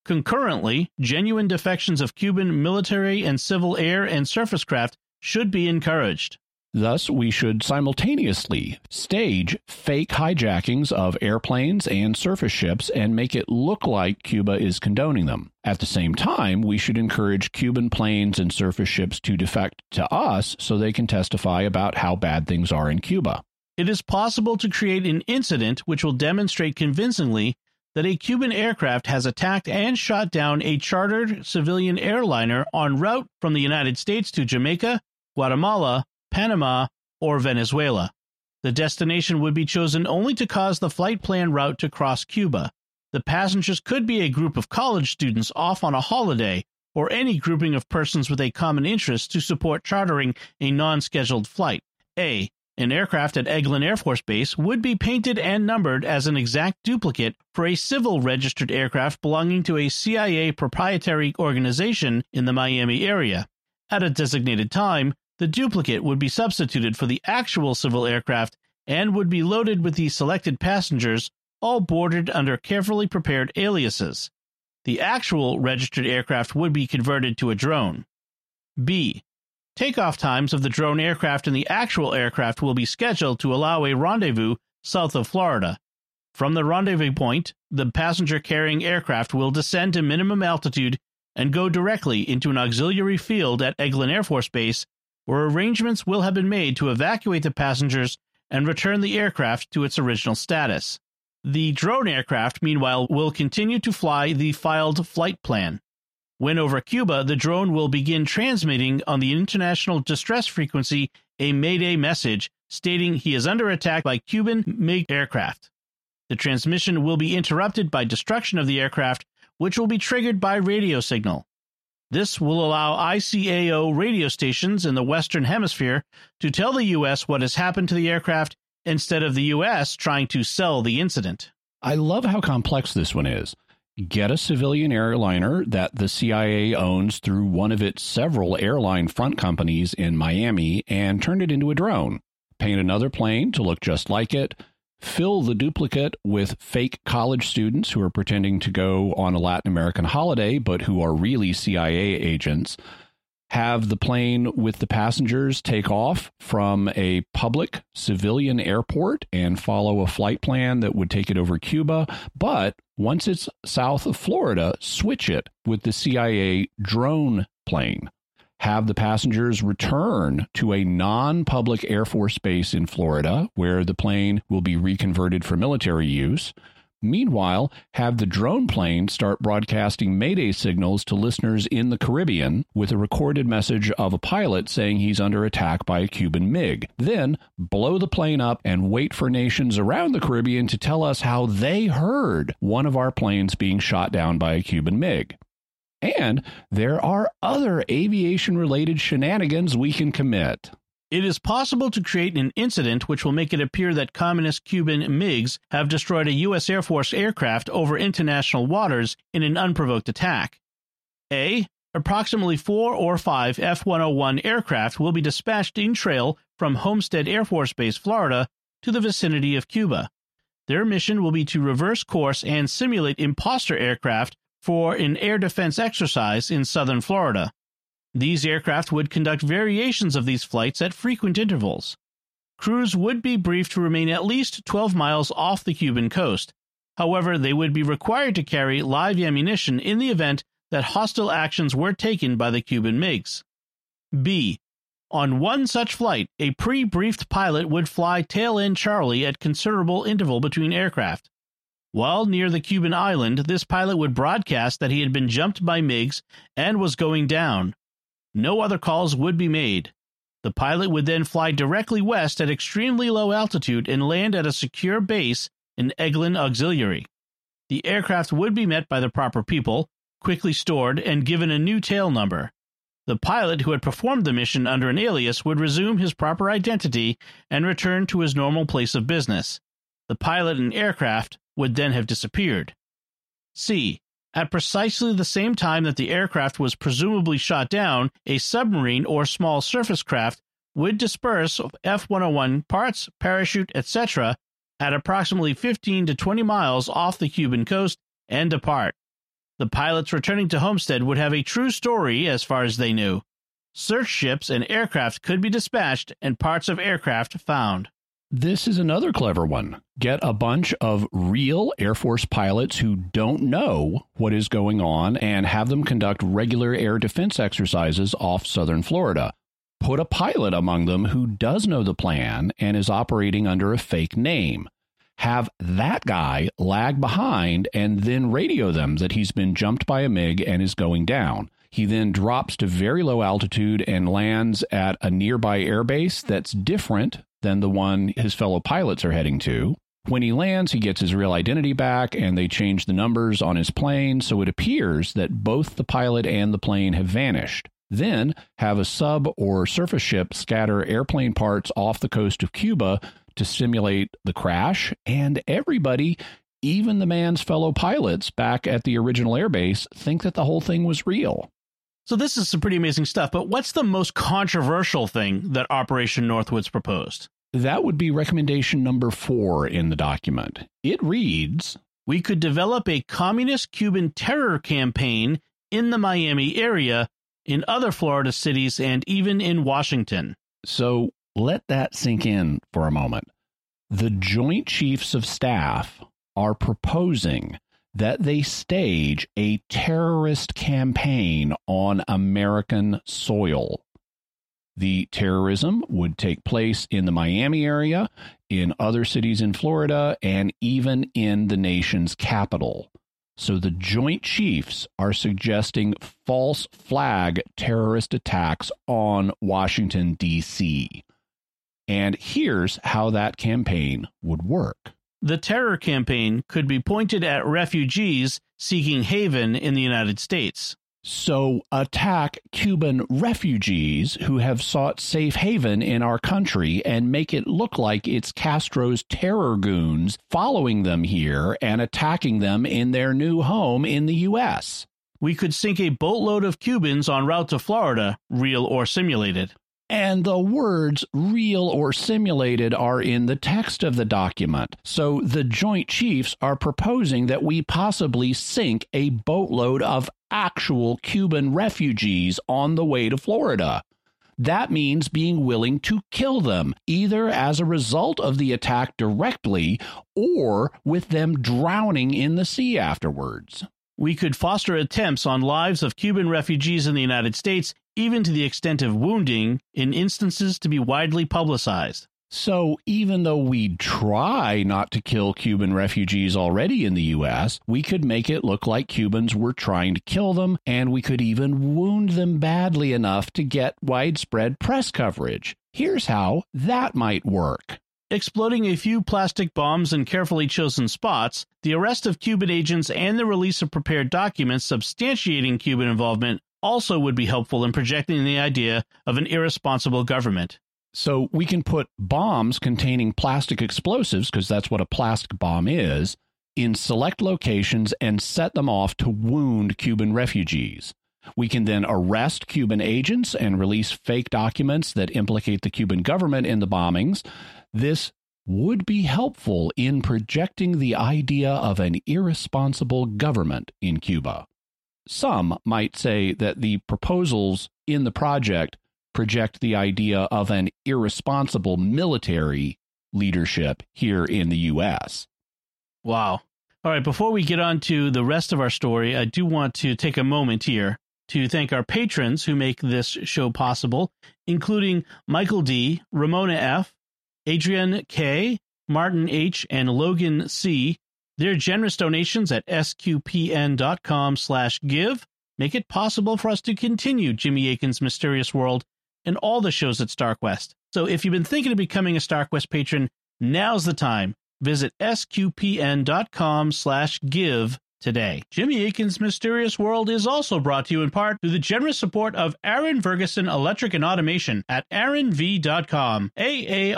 Concurrently, genuine defections of Cuban military and civil air and surface craft should be encouraged. Thus, we should simultaneously stage fake hijackings of airplanes and surface ships and make it look like Cuba is condoning them. At the same time, we should encourage Cuban planes and surface ships to defect to us so they can testify about how bad things are in Cuba. It is possible to create an incident which will demonstrate convincingly that a Cuban aircraft has attacked and shot down a chartered civilian airliner en route from the United States to Jamaica, Guatemala, Panama, or Venezuela. The destination would be chosen only to cause the flight plan route to cross Cuba. The passengers could be a group of college students off on a holiday, or any grouping of persons with a common interest to support chartering a non scheduled flight. A. An aircraft at Eglin Air Force Base would be painted and numbered as an exact duplicate for a civil registered aircraft belonging to a CIA proprietary organization in the Miami area. At a designated time, the duplicate would be substituted for the actual civil aircraft and would be loaded with the selected passengers, all boarded under carefully prepared aliases. The actual registered aircraft would be converted to a drone. B. Takeoff times of the drone aircraft and the actual aircraft will be scheduled to allow a rendezvous south of Florida. From the rendezvous point, the passenger carrying aircraft will descend to minimum altitude and go directly into an auxiliary field at Eglin Air Force Base where arrangements will have been made to evacuate the passengers and return the aircraft to its original status. The drone aircraft, meanwhile, will continue to fly the filed flight plan. When over Cuba, the drone will begin transmitting on the international distress frequency a Mayday message stating he is under attack by Cuban MiG aircraft. The transmission will be interrupted by destruction of the aircraft, which will be triggered by radio signal. This will allow ICAO radio stations in the Western Hemisphere to tell the U.S. what has happened to the aircraft instead of the U.S. trying to sell the incident. I love how complex this one is. Get a civilian airliner that the CIA owns through one of its several airline front companies in Miami and turn it into a drone. Paint another plane to look just like it, fill the duplicate with fake college students who are pretending to go on a Latin American holiday, but who are really CIA agents. Have the plane with the passengers take off from a public civilian airport and follow a flight plan that would take it over Cuba. But once it's south of Florida, switch it with the CIA drone plane have the passengers return to a non public Air Force base in Florida, where the plane will be reconverted for military use. Meanwhile, have the drone plane start broadcasting Mayday signals to listeners in the Caribbean with a recorded message of a pilot saying he's under attack by a Cuban MiG. Then blow the plane up and wait for nations around the Caribbean to tell us how they heard one of our planes being shot down by a Cuban MiG. And there are other aviation related shenanigans we can commit. It is possible to create an incident which will make it appear that communist Cuban MiGs have destroyed a U.S. Air Force aircraft over international waters in an unprovoked attack. A. Approximately four or five F 101 aircraft will be dispatched in trail from Homestead Air Force Base, Florida, to the vicinity of Cuba. Their mission will be to reverse course and simulate imposter aircraft for an air defense exercise in southern Florida. These aircraft would conduct variations of these flights at frequent intervals. Crews would be briefed to remain at least 12 miles off the Cuban coast. However, they would be required to carry live ammunition in the event that hostile actions were taken by the Cuban MiGs. B. On one such flight, a pre briefed pilot would fly tail end Charlie at considerable interval between aircraft. While near the Cuban island, this pilot would broadcast that he had been jumped by MiGs and was going down. No other calls would be made. The pilot would then fly directly west at extremely low altitude and land at a secure base in Eglin Auxiliary. The aircraft would be met by the proper people, quickly stored, and given a new tail number. The pilot who had performed the mission under an alias would resume his proper identity and return to his normal place of business. The pilot and aircraft would then have disappeared. C. At precisely the same time that the aircraft was presumably shot down, a submarine or small surface craft would disperse F 101 parts, parachute, etc., at approximately 15 to 20 miles off the Cuban coast and depart. The pilots returning to Homestead would have a true story as far as they knew. search ships and aircraft could be dispatched and parts of aircraft found. This is another clever one. Get a bunch of real Air Force pilots who don't know what is going on and have them conduct regular air defense exercises off southern Florida. Put a pilot among them who does know the plan and is operating under a fake name. Have that guy lag behind and then radio them that he's been jumped by a MiG and is going down. He then drops to very low altitude and lands at a nearby airbase that's different than the one his fellow pilots are heading to. When he lands, he gets his real identity back and they change the numbers on his plane, so it appears that both the pilot and the plane have vanished. Then have a sub or surface ship scatter airplane parts off the coast of Cuba to simulate the crash, and everybody, even the man's fellow pilots back at the original airbase, think that the whole thing was real. So this is some pretty amazing stuff. But what's the most controversial thing that Operation Northwoods proposed? That would be recommendation number four in the document. It reads We could develop a communist Cuban terror campaign in the Miami area, in other Florida cities, and even in Washington. So let that sink in for a moment. The Joint Chiefs of Staff are proposing that they stage a terrorist campaign on American soil. The terrorism would take place in the Miami area, in other cities in Florida, and even in the nation's capital. So the Joint Chiefs are suggesting false flag terrorist attacks on Washington, D.C. And here's how that campaign would work. The terror campaign could be pointed at refugees seeking haven in the United States. So attack Cuban refugees who have sought safe haven in our country and make it look like it's Castro's terror goons following them here and attacking them in their new home in the U.S. We could sink a boatload of Cubans en route to Florida, real or simulated. And the words real or simulated are in the text of the document. So the Joint Chiefs are proposing that we possibly sink a boatload of actual Cuban refugees on the way to Florida. That means being willing to kill them, either as a result of the attack directly or with them drowning in the sea afterwards. We could foster attempts on lives of Cuban refugees in the United States even to the extent of wounding, in instances to be widely publicized. So, even though we try not to kill Cuban refugees already in the U.S., we could make it look like Cubans were trying to kill them, and we could even wound them badly enough to get widespread press coverage. Here's how that might work. Exploding a few plastic bombs in carefully chosen spots, the arrest of Cuban agents, and the release of prepared documents substantiating Cuban involvement also would be helpful in projecting the idea of an irresponsible government. So we can put bombs containing plastic explosives, because that's what a plastic bomb is, in select locations and set them off to wound Cuban refugees. We can then arrest Cuban agents and release fake documents that implicate the Cuban government in the bombings. This would be helpful in projecting the idea of an irresponsible government in Cuba. Some might say that the proposals in the project project the idea of an irresponsible military leadership here in the U.S. Wow. All right, before we get on to the rest of our story, I do want to take a moment here to thank our patrons who make this show possible, including Michael D., Ramona F., Adrian K., Martin H., and Logan C. Their generous donations at sqpn.com slash give make it possible for us to continue Jimmy Akin's Mysterious World and all the shows at StarQuest. So if you've been thinking of becoming a StarQuest patron, now's the time. Visit sqpn.com slash give today. Jimmy Akin's Mysterious World is also brought to you in part through the generous support of Aaron Ferguson Electric and Automation at aaronv.com, A-A-R-O-N-V.com,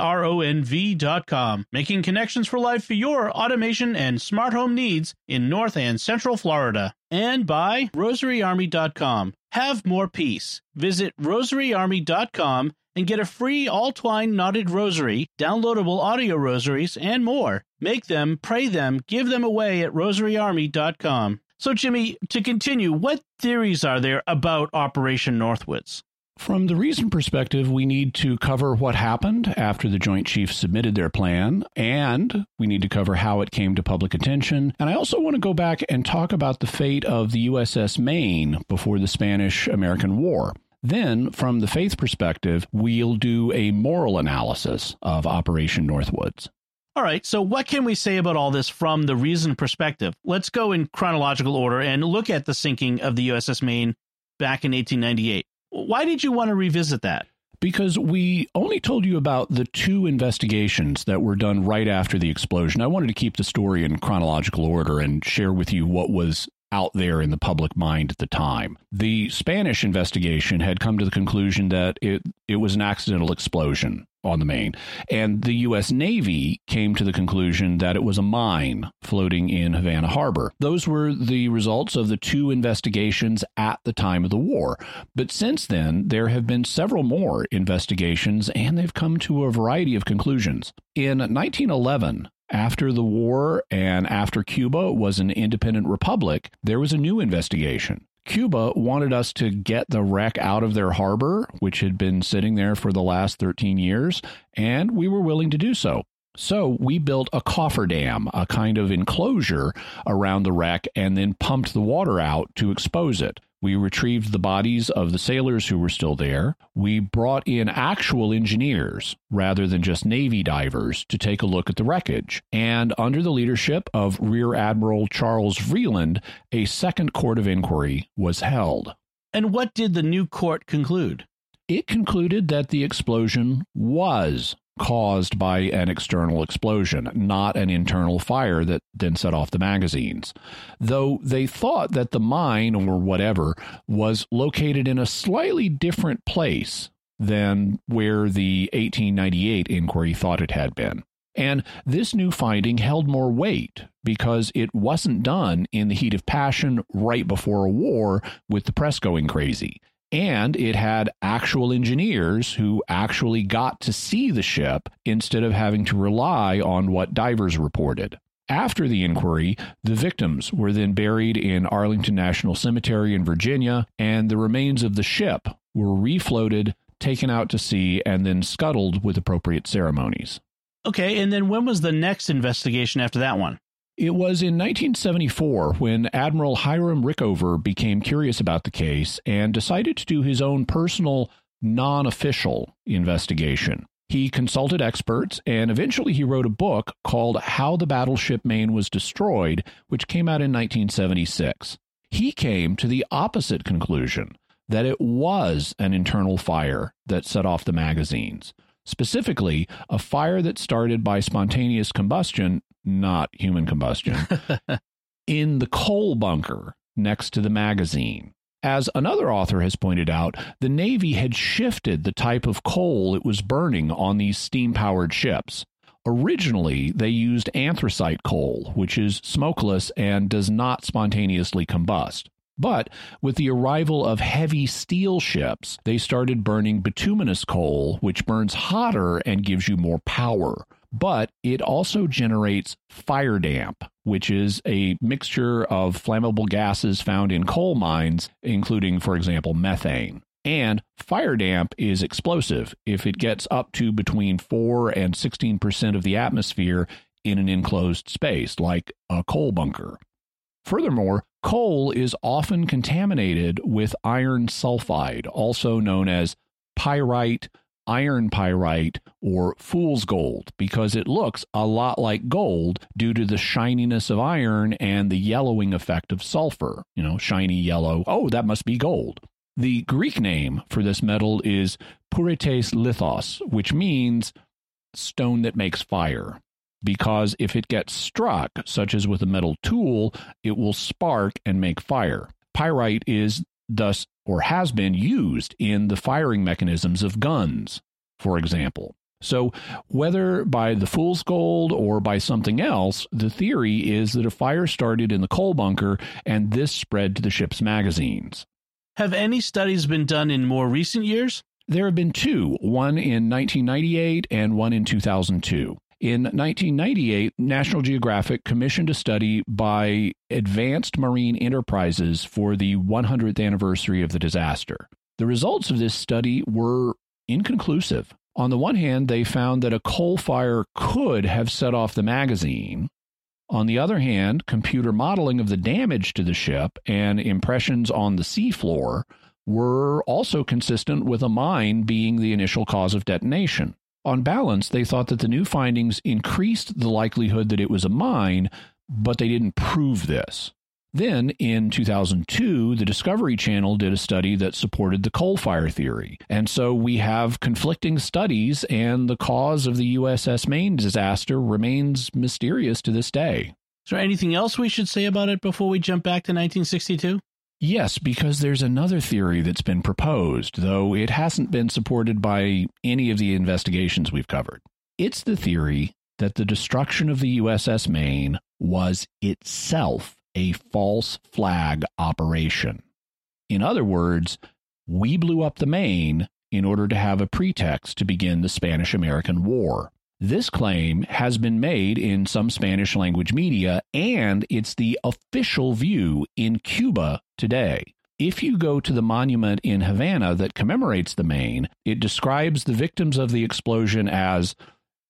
making connections for life for your automation and smart home needs in North and Central Florida. And by rosaryarmy.com. Have more peace. Visit rosaryarmy.com and get a free all twine knotted rosary, downloadable audio rosaries, and more. Make them, pray them, give them away at rosaryarmy.com. So, Jimmy, to continue, what theories are there about Operation Northwoods? From the reason perspective, we need to cover what happened after the Joint Chiefs submitted their plan, and we need to cover how it came to public attention. And I also want to go back and talk about the fate of the USS Maine before the Spanish American War. Then, from the faith perspective, we'll do a moral analysis of Operation Northwoods. All right, so what can we say about all this from the reason perspective? Let's go in chronological order and look at the sinking of the USS Maine back in 1898. Why did you want to revisit that? Because we only told you about the two investigations that were done right after the explosion. I wanted to keep the story in chronological order and share with you what was out there in the public mind at the time. The Spanish investigation had come to the conclusion that it, it was an accidental explosion on the Maine. And the U.S. Navy came to the conclusion that it was a mine floating in Havana Harbor. Those were the results of the two investigations at the time of the war. But since then, there have been several more investigations, and they've come to a variety of conclusions. In 1911, after the war and after Cuba was an independent republic, there was a new investigation. Cuba wanted us to get the wreck out of their harbor, which had been sitting there for the last 13 years, and we were willing to do so. So we built a cofferdam, a kind of enclosure around the wreck, and then pumped the water out to expose it. We retrieved the bodies of the sailors who were still there. We brought in actual engineers rather than just Navy divers to take a look at the wreckage. And under the leadership of Rear Admiral Charles Vreeland, a second court of inquiry was held. And what did the new court conclude? It concluded that the explosion was caused by an external explosion, not an internal fire that then set off the magazines. Though they thought that the mine or whatever was located in a slightly different place than where the 1898 inquiry thought it had been. And this new finding held more weight because it wasn't done in the heat of passion right before a war with the press going crazy and it had actual engineers who actually got to see the ship instead of having to rely on what divers reported. After the inquiry, the victims were then buried in Arlington National Cemetery in Virginia, and the remains of the ship were refloated, taken out to sea, and then scuttled with appropriate ceremonies. Okay, and then when was the next investigation after that one? It was in 1974 when Admiral Hyman Rickover became curious about the case and decided to do his own personal, non official investigation. He consulted experts and eventually he wrote a book called How the Battleship Maine Was Destroyed, which came out in 1976. He came to the opposite conclusion that it was an internal fire that set off the magazines. Specifically, a fire that started by spontaneous combustion not human combustion, [LAUGHS] in the coal bunker next to the magazine. As another author has pointed out, the Navy had shifted the type of coal it was burning on these steam powered ships. Originally, they used anthracite coal, which is smokeless and does not spontaneously combust. But with the arrival of heavy steel ships, they started burning bituminous coal, which burns hotter and gives you more power but it also generates fire damp, which is a mixture of flammable gases found in coal mines, including, for example, methane. And fire damp is explosive if it gets up to between 4 and 16% of the atmosphere in an enclosed space, like a coal bunker. Furthermore, coal is often contaminated with iron sulfide, also known as pyrite, iron pyrite or fool's gold because it looks a lot like gold due to the shininess of iron and the yellowing effect of sulfur. You know, shiny yellow. Oh, that must be gold. The Greek name for this metal is purites lithos, which means stone that makes fire. Because if it gets struck, such as with a metal tool, it will spark and make fire. Pyrite is thus or has been used in the firing mechanisms of guns, for example. So, whether by the fool's gold or by something else, the theory is that a fire started in the coal bunker and this spread to the ship's magazines. Have any studies been done in more recent years? There have been two, one in 1998 and one in 2002. In 1998, National Geographic commissioned a study by Advanced Marine Enterprises for the 100th anniversary of the disaster. The results of this study were inconclusive. On the one hand, they found that a coal fire could have set off the magazine. On the other hand, computer modeling of the damage to the ship and impressions on the seafloor were also consistent with a mine being the initial cause of detonation. On balance, they thought that the new findings increased the likelihood that it was a mine, but they didn't prove this. Then, in 2002, the Discovery Channel did a study that supported the coal fire theory. And so we have conflicting studies, and the cause of the USS Maine disaster remains mysterious to this day. Is there anything else we should say about it before we jump back to 1962? Yes, because there's another theory that's been proposed, though it hasn't been supported by any of the investigations we've covered. It's the theory that the destruction of the USS Maine was itself a false flag operation. In other words, we blew up the Maine in order to have a pretext to begin the Spanish American War. This claim has been made in some Spanish language media, and it's the official view in Cuba today. If you go to the monument in Havana that commemorates the Maine, it describes the victims of the explosion as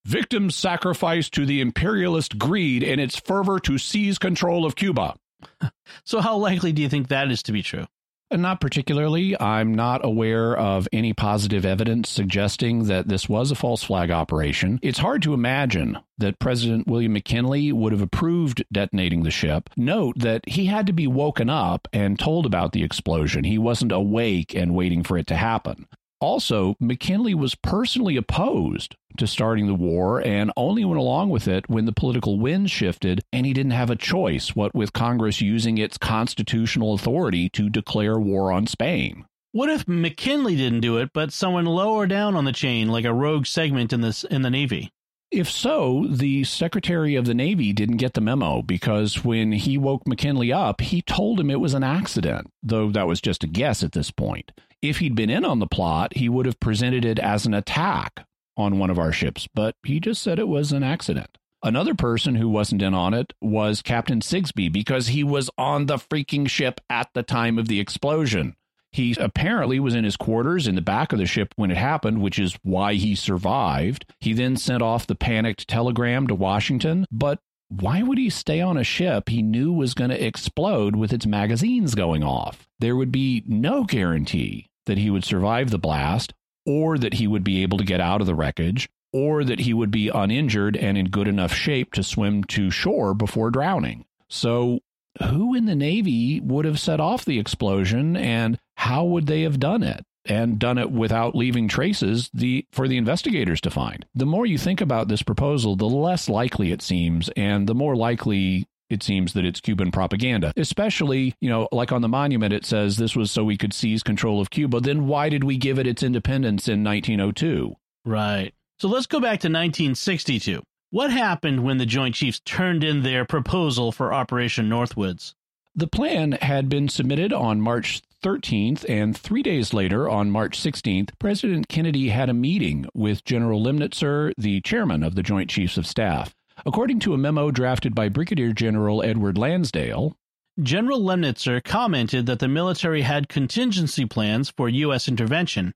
victims sacrificed to the imperialist greed in its fervor to seize control of Cuba. [LAUGHS] so, how likely do you think that is to be true? Uh, not particularly. I'm not aware of any positive evidence suggesting that this was a false flag operation. It's hard to imagine that President William McKinley would have approved detonating the ship. Note that he had to be woken up and told about the explosion. He wasn't awake and waiting for it to happen. Also, McKinley was personally opposed to starting the war and only went along with it when the political wind shifted and he didn't have a choice, what with Congress using its constitutional authority to declare war on Spain. What if McKinley didn't do it, but someone lower down on the chain, like a rogue segment in this in the Navy? If so, the Secretary of the Navy didn't get the memo because when he woke McKinley up, he told him it was an accident, though that was just a guess at this point. If he'd been in on the plot, he would have presented it as an attack on one of our ships, but he just said it was an accident. Another person who wasn't in on it was Captain Sigsbee because he was on the freaking ship at the time of the explosion. He apparently was in his quarters in the back of the ship when it happened, which is why he survived. He then sent off the panicked telegram to Washington, but why would he stay on a ship he knew was going to explode with its magazines going off? There would be no guarantee that he would survive the blast or that he would be able to get out of the wreckage, or that he would be uninjured and in good enough shape to swim to shore before drowning. So, who in the Navy would have set off the explosion and how would they have done it? And done it without leaving traces the, for the investigators to find. The more you think about this proposal, the less likely it seems, and the more likely it seems that it's Cuban propaganda. Especially, you know, like on the monument, it says this was so we could seize control of Cuba. Then why did we give it its independence in 1902? Right. So let's go back to 1962. What happened when the Joint Chiefs turned in their proposal for Operation Northwoods? The plan had been submitted on March 13th, and three days later, on March 16th, President Kennedy had a meeting with General Lemnitzer, the chairman of the Joint Chiefs of Staff. According to a memo drafted by Brigadier General Edward Lansdale, General Lemnitzer commented that the military had contingency plans for U.S. intervention.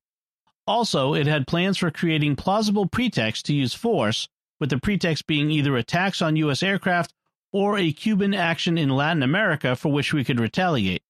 Also, it had plans for creating plausible pretexts to use force, with the pretext being either attacks on U.S. aircraft or a Cuban action in Latin America for which we could retaliate.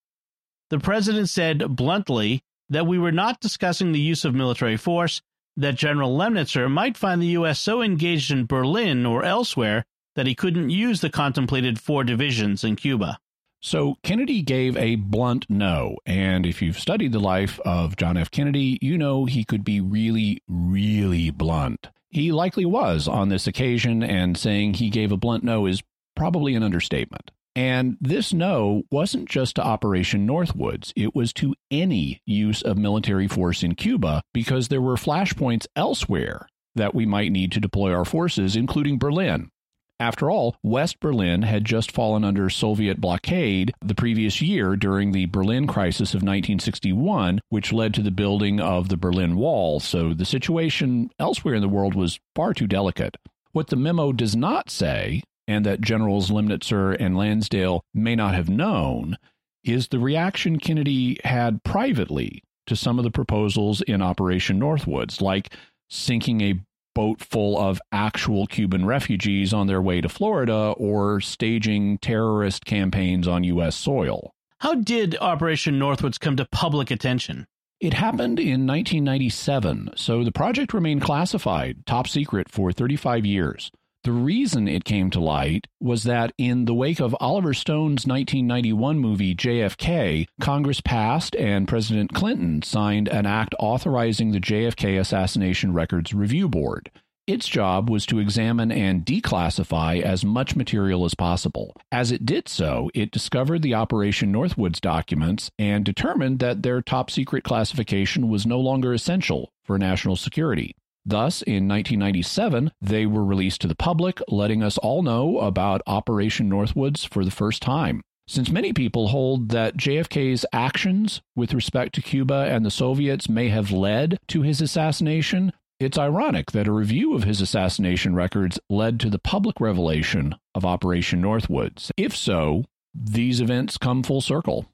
The president said bluntly that we were not discussing the use of military force that General Lemnitzer might find the U.S. so engaged in Berlin or elsewhere that he couldn't use the contemplated four divisions in Cuba. So Kennedy gave a blunt no. And if you've studied the life of John F. Kennedy, you know he could be really, really blunt. He likely was on this occasion, and saying he gave a blunt no is probably an understatement. And this no wasn't just to Operation Northwoods, it was to any use of military force in Cuba because there were flashpoints elsewhere that we might need to deploy our forces, including Berlin. After all, West Berlin had just fallen under Soviet blockade the previous year during the Berlin crisis of 1961, which led to the building of the Berlin Wall, so the situation elsewhere in the world was far too delicate. What the memo does not say and that Generals Lemnitzer and Lansdale may not have known is the reaction Kennedy had privately to some of the proposals in Operation Northwoods, like sinking a boat full of actual Cuban refugees on their way to Florida or staging terrorist campaigns on U.S. soil. How did Operation Northwoods come to public attention? It happened in 1997, so the project remained classified, top secret, for 35 years. The reason it came to light was that in the wake of Oliver Stone's 1991 movie JFK, Congress passed and President Clinton signed an act authorizing the JFK Assassination Records Review Board. Its job was to examine and declassify as much material as possible. As it did so, it discovered the Operation Northwoods documents and determined that their top secret classification was no longer essential for national security. Thus, in 1997, they were released to the public, letting us all know about Operation Northwoods for the first time. Since many people hold that JFK's actions with respect to Cuba and the Soviets may have led to his assassination, it's ironic that a review of his assassination records led to the public revelation of Operation Northwoods. If so, these events come full circle.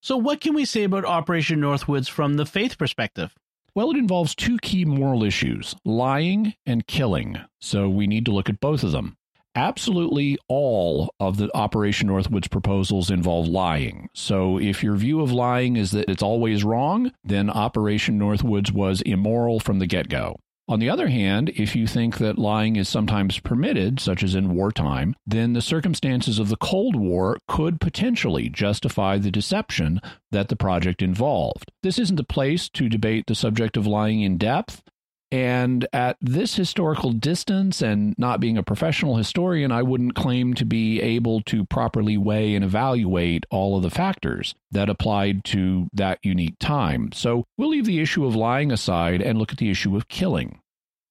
So, what can we say about Operation Northwoods from the faith perspective? Well, it involves two key moral issues lying and killing. So we need to look at both of them. Absolutely all of the Operation Northwoods proposals involve lying. So if your view of lying is that it's always wrong, then Operation Northwoods was immoral from the get go. On the other hand, if you think that lying is sometimes permitted, such as in wartime, then the circumstances of the Cold War could potentially justify the deception that the project involved. This isn't the place to debate the subject of lying in depth. And at this historical distance, and not being a professional historian, I wouldn't claim to be able to properly weigh and evaluate all of the factors that applied to that unique time. So we'll leave the issue of lying aside and look at the issue of killing.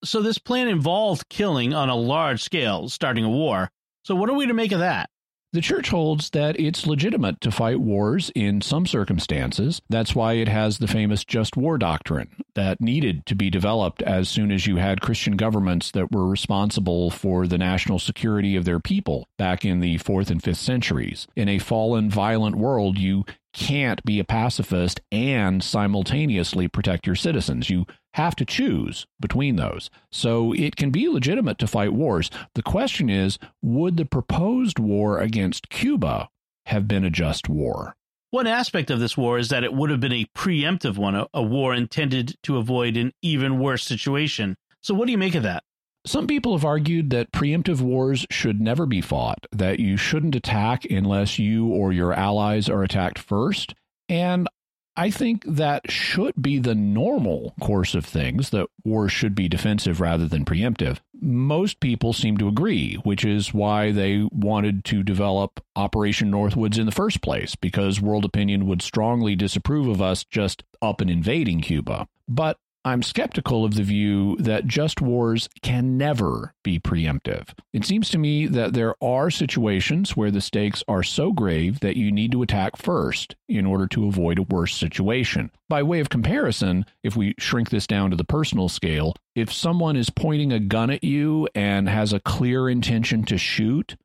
So this plan involved killing on a large scale, starting a war. So what are we to make of that? The church holds that it's legitimate to fight wars in some circumstances. That's why it has the famous just war doctrine that needed to be developed as soon as you had Christian governments that were responsible for the national security of their people back in the 4th and 5th centuries. In a fallen, violent world, you can't be a pacifist and simultaneously protect your citizens. You have to choose between those. So it can be legitimate to fight wars. The question is would the proposed war against Cuba have been a just war? One aspect of this war is that it would have been a preemptive one, a, a war intended to avoid an even worse situation. So, what do you make of that? Some people have argued that preemptive wars should never be fought, that you shouldn't attack unless you or your allies are attacked first. And I think that should be the normal course of things, that wars should be defensive rather than preemptive. Most people seem to agree, which is why they wanted to develop Operation Northwoods in the first place, because world opinion would strongly disapprove of us just up and invading Cuba. But I'm skeptical of the view that just wars can never be preemptive. It seems to me that there are situations where the stakes are so grave that you need to attack first in order to avoid a worse situation. By way of comparison, if we shrink this down to the personal scale, if someone is pointing a gun at you and has a clear intention to shoot,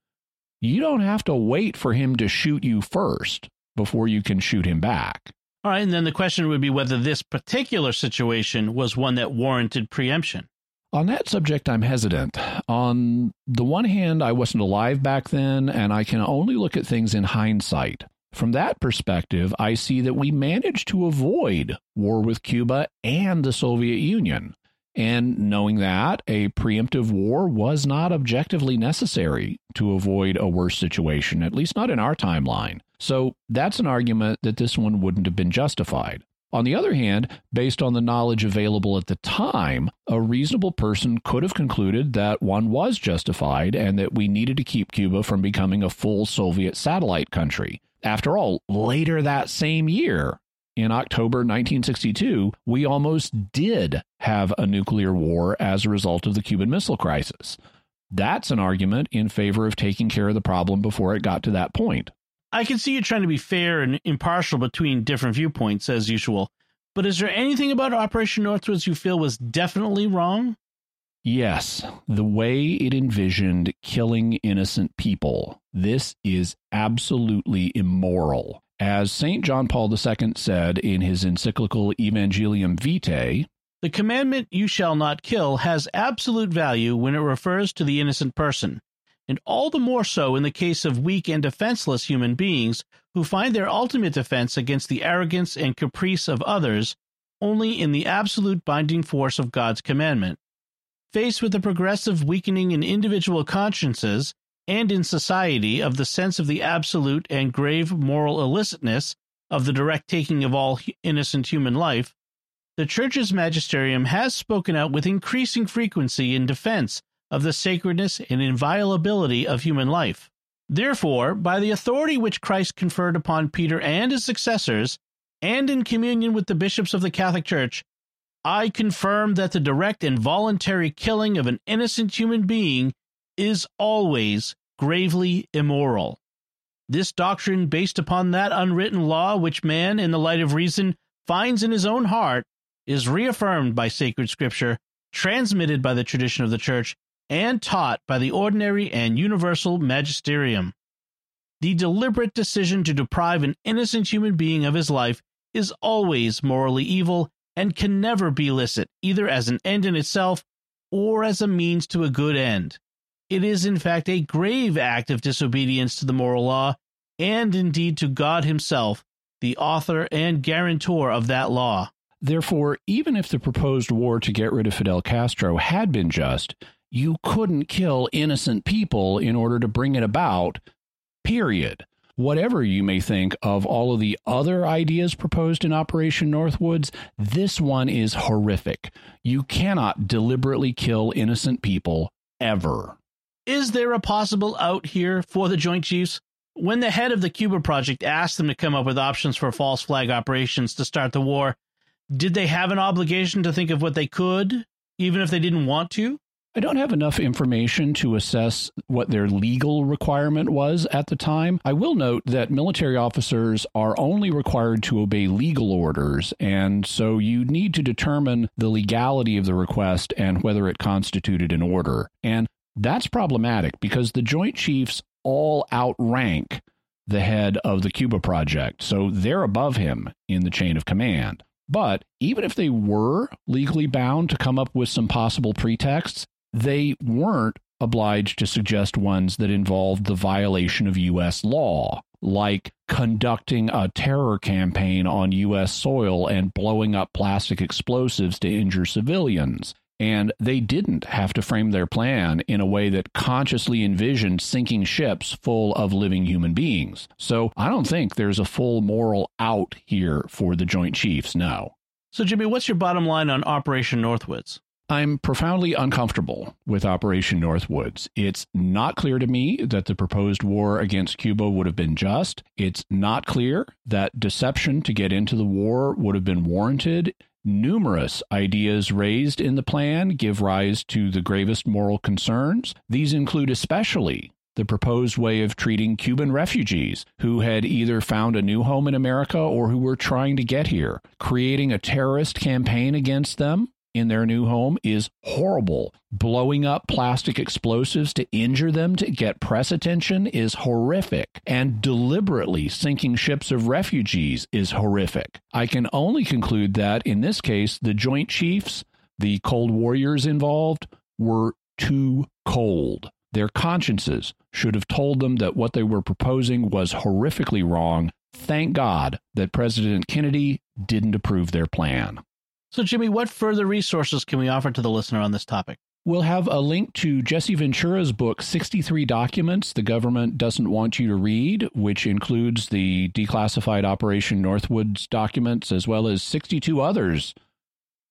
you don't have to wait for him to shoot you first before you can shoot him back. All right, and then the question would be whether this particular situation was one that warranted preemption. On that subject, I'm hesitant. On the one hand, I wasn't alive back then, and I can only look at things in hindsight. From that perspective, I see that we managed to avoid war with Cuba and the Soviet Union. And knowing that, a preemptive war was not objectively necessary to avoid a worse situation, at least not in our timeline. So that's an argument that this one wouldn't have been justified. On the other hand, based on the knowledge available at the time, a reasonable person could have concluded that one was justified and that we needed to keep Cuba from becoming a full Soviet satellite country. After all, later that same year, in October 1962, we almost did have a nuclear war as a result of the Cuban Missile Crisis. That's an argument in favor of taking care of the problem before it got to that point. I can see you trying to be fair and impartial between different viewpoints, as usual. But is there anything about Operation Northwoods you feel was definitely wrong? Yes, the way it envisioned killing innocent people. This is absolutely immoral. As St. John Paul II said in his encyclical Evangelium Vitae, the commandment, you shall not kill, has absolute value when it refers to the innocent person, and all the more so in the case of weak and defenseless human beings who find their ultimate defense against the arrogance and caprice of others only in the absolute binding force of God's commandment. Faced with the progressive weakening in individual consciences and in society of the sense of the absolute and grave moral illicitness of the direct taking of all innocent human life, the Church's magisterium has spoken out with increasing frequency in defense of the sacredness and inviolability of human life. Therefore, by the authority which Christ conferred upon Peter and his successors, and in communion with the bishops of the Catholic Church, I confirm that the direct and voluntary killing of an innocent human being is always gravely immoral. This doctrine, based upon that unwritten law which man, in the light of reason, finds in his own heart, is reaffirmed by sacred scripture, transmitted by the tradition of the Church, and taught by the ordinary and universal magisterium. The deliberate decision to deprive an innocent human being of his life is always morally evil and can never be licit, either as an end in itself or as a means to a good end. It is, in fact, a grave act of disobedience to the moral law, and indeed to God Himself, the author and guarantor of that law. Therefore, even if the proposed war to get rid of Fidel Castro had been just, you couldn't kill innocent people in order to bring it about, period. Whatever you may think of all of the other ideas proposed in Operation Northwoods, this one is horrific. You cannot deliberately kill innocent people ever. Is there a possible out here for the Joint Chiefs? When the head of the Cuba project asked them to come up with options for false flag operations to start the war, did they have an obligation to think of what they could, even if they didn't want to? I don't have enough information to assess what their legal requirement was at the time. I will note that military officers are only required to obey legal orders, and so you need to determine the legality of the request and whether it constituted an order. And that's problematic because the Joint Chiefs all outrank the head of the Cuba project, so they're above him in the chain of command. But even if they were legally bound to come up with some possible pretexts, they weren't obliged to suggest ones that involved the violation of U.S. law, like conducting a terror campaign on U.S. soil and blowing up plastic explosives to injure civilians. And they didn't have to frame their plan in a way that consciously envisioned sinking ships full of living human beings. So I don't think there's a full moral out here for the Joint Chiefs, no. So, Jimmy, what's your bottom line on Operation Northwoods? I'm profoundly uncomfortable with Operation Northwoods. It's not clear to me that the proposed war against Cuba would have been just. It's not clear that deception to get into the war would have been warranted. Numerous ideas raised in the plan give rise to the gravest moral concerns. These include especially the proposed way of treating Cuban refugees who had either found a new home in America or who were trying to get here. Creating a terrorist campaign against them in their new home is horrible. Blowing up plastic explosives to injure them to get press attention is horrific. And deliberately sinking ships of refugees is horrific. I can only conclude that in this case, the Joint Chiefs, the cold warriors involved, were too cold. Their consciences should have told them that what they were proposing was horrifically wrong. Thank God that President Kennedy didn't approve their plan. So, Jimmy, what further resources can we offer to the listener on this topic? We'll have a link to Jesse Ventura's book, 63 Documents the Government Doesn't Want You to Read, which includes the declassified Operation Northwoods documents as well as 62 others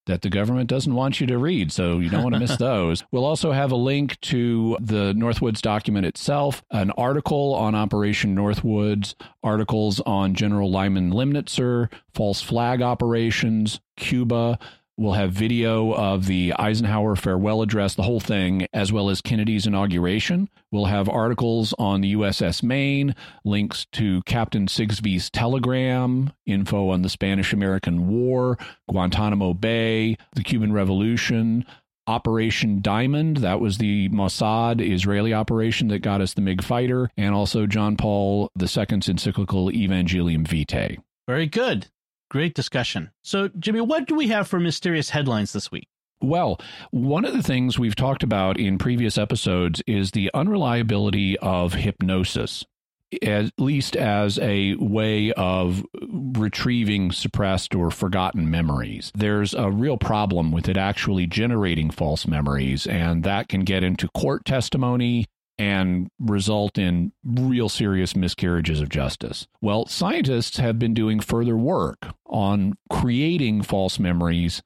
that the government doesn't want you to read, so you don't want to miss [LAUGHS] those. We'll also have a link to the Northwoods document itself, an article on Operation Northwoods, articles on General Lyman Lemnitzer, false flag operations, Cuba, We'll have video of the Eisenhower farewell address, the whole thing, as well as Kennedy's inauguration. We'll have articles on the USS Maine, links to Captain Sigsbee's telegram, info on the Spanish American War, Guantanamo Bay, the Cuban Revolution, Operation Diamond. That was the Mossad Israeli operation that got us the MiG fighter, and also John Paul II's encyclical Evangelium Vitae. Very good. Great discussion. So, Jimmy, what do we have for mysterious headlines this week? Well, one of the things we've talked about in previous episodes is the unreliability of hypnosis at least as a way of retrieving suppressed or forgotten memories. There's a real problem with it actually generating false memories, and that can get into court testimony and result in real serious miscarriages of justice. Well, scientists have been doing further work on creating false memories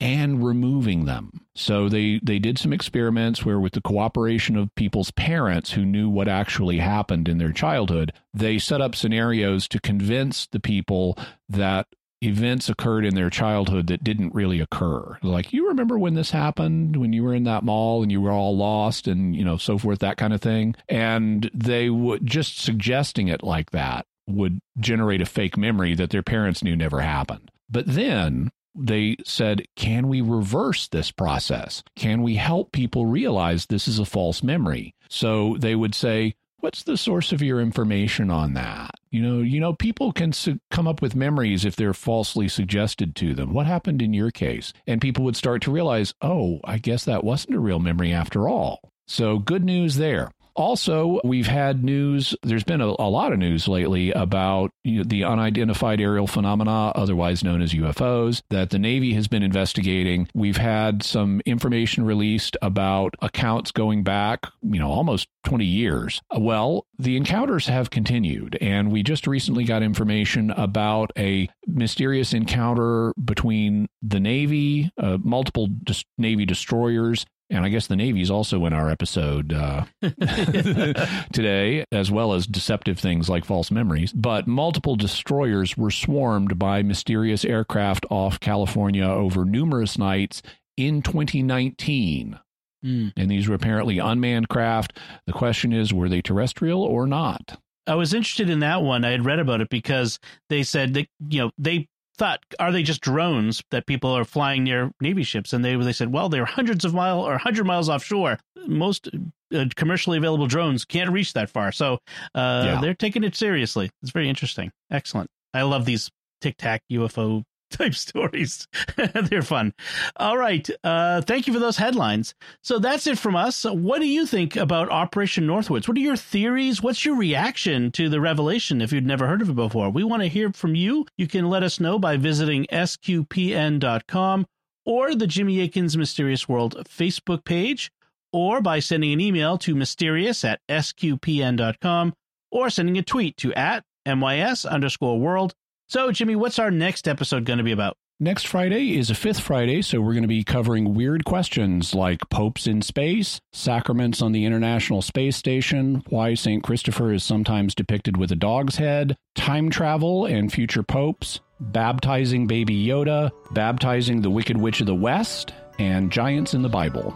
and removing them. So they they did some experiments where with the cooperation of people's parents who knew what actually happened in their childhood, they set up scenarios to convince the people that events occurred in their childhood that didn't really occur. Like, you remember when this happened, when you were in that mall and you were all lost and, you know, so forth, that kind of thing. And they would just suggesting it like that would generate a fake memory that their parents knew never happened. But then they said, can we reverse this process? Can we help people realize this is a false memory? So they would say, what's the source of your information on that? You know, you know, people can su- come up with memories if they're falsely suggested to them. What happened in your case? And people would start to realize, oh, I guess that wasn't a real memory after all. So good news there. Also, we've had news, there's been a, a lot of news lately about you know, the unidentified aerial phenomena, otherwise known as UFOs, that the Navy has been investigating. We've had some information released about accounts going back, you know, almost 20 years. Well, the encounters have continued, and we just recently got information about a mysterious encounter between the Navy, uh, multiple dis- Navy destroyers, and I guess the Navy's also in our episode uh, [LAUGHS] [LAUGHS] today, as well as deceptive things like false memories. But multiple destroyers were swarmed by mysterious aircraft off California over numerous nights in 2019. Mm. And these were apparently unmanned craft. The question is, were they terrestrial or not? I was interested in that one. I had read about it because they said that you know they thought, are they just drones that people are flying near Navy ships? And they they said, well, they're hundreds of miles or hundred miles offshore. Most uh, commercially available drones can't reach that far, so uh, yeah. they're taking it seriously. It's very interesting. Excellent. I love these tic tac UFO type stories. [LAUGHS] They're fun. All right. Uh, thank you for those headlines. So that's it from us. What do you think about Operation Northwoods? What are your theories? What's your reaction to the revelation if you'd never heard of it before? We want to hear from you. You can let us know by visiting sqpn.com or the Jimmy Akin's Mysterious World Facebook page, or by sending an email to mysterious at sqpn.com or sending a tweet to at mys underscore world so, Jimmy, what's our next episode going to be about? Next Friday is a fifth Friday, so we're going to be covering weird questions like popes in space, sacraments on the International Space Station, why St. Christopher is sometimes depicted with a dog's head, time travel and future popes, baptizing baby Yoda, baptizing the Wicked Witch of the West, and giants in the Bible.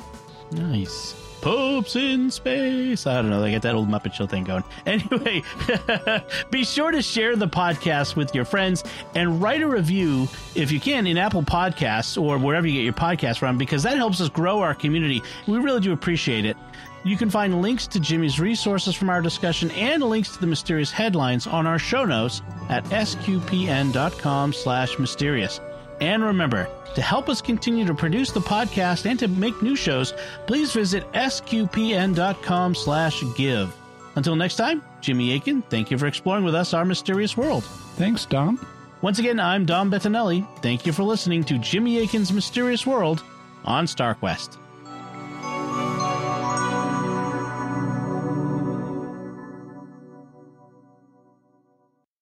Nice. Popes in space. I don't know. They get that old Muppet Show thing going. [LAUGHS] Anyway, [LAUGHS] be sure to share the podcast with your friends and write a review if you can in Apple Podcasts or wherever you get your podcast from, because that helps us grow our community. We really do appreciate it. You can find links to Jimmy's resources from our discussion and links to the mysterious headlines on our show notes at sqpn.com slash mysterious. And remember, to help us continue to produce the podcast and to make new shows, please visit sqpn.com slash give. Until next time, Jimmy Akin, thank you for exploring with us our mysterious world. Thanks, Dom. Once again, I'm Dom Bettinelli. Thank you for listening to Jimmy Akin's Mysterious World on StarQuest.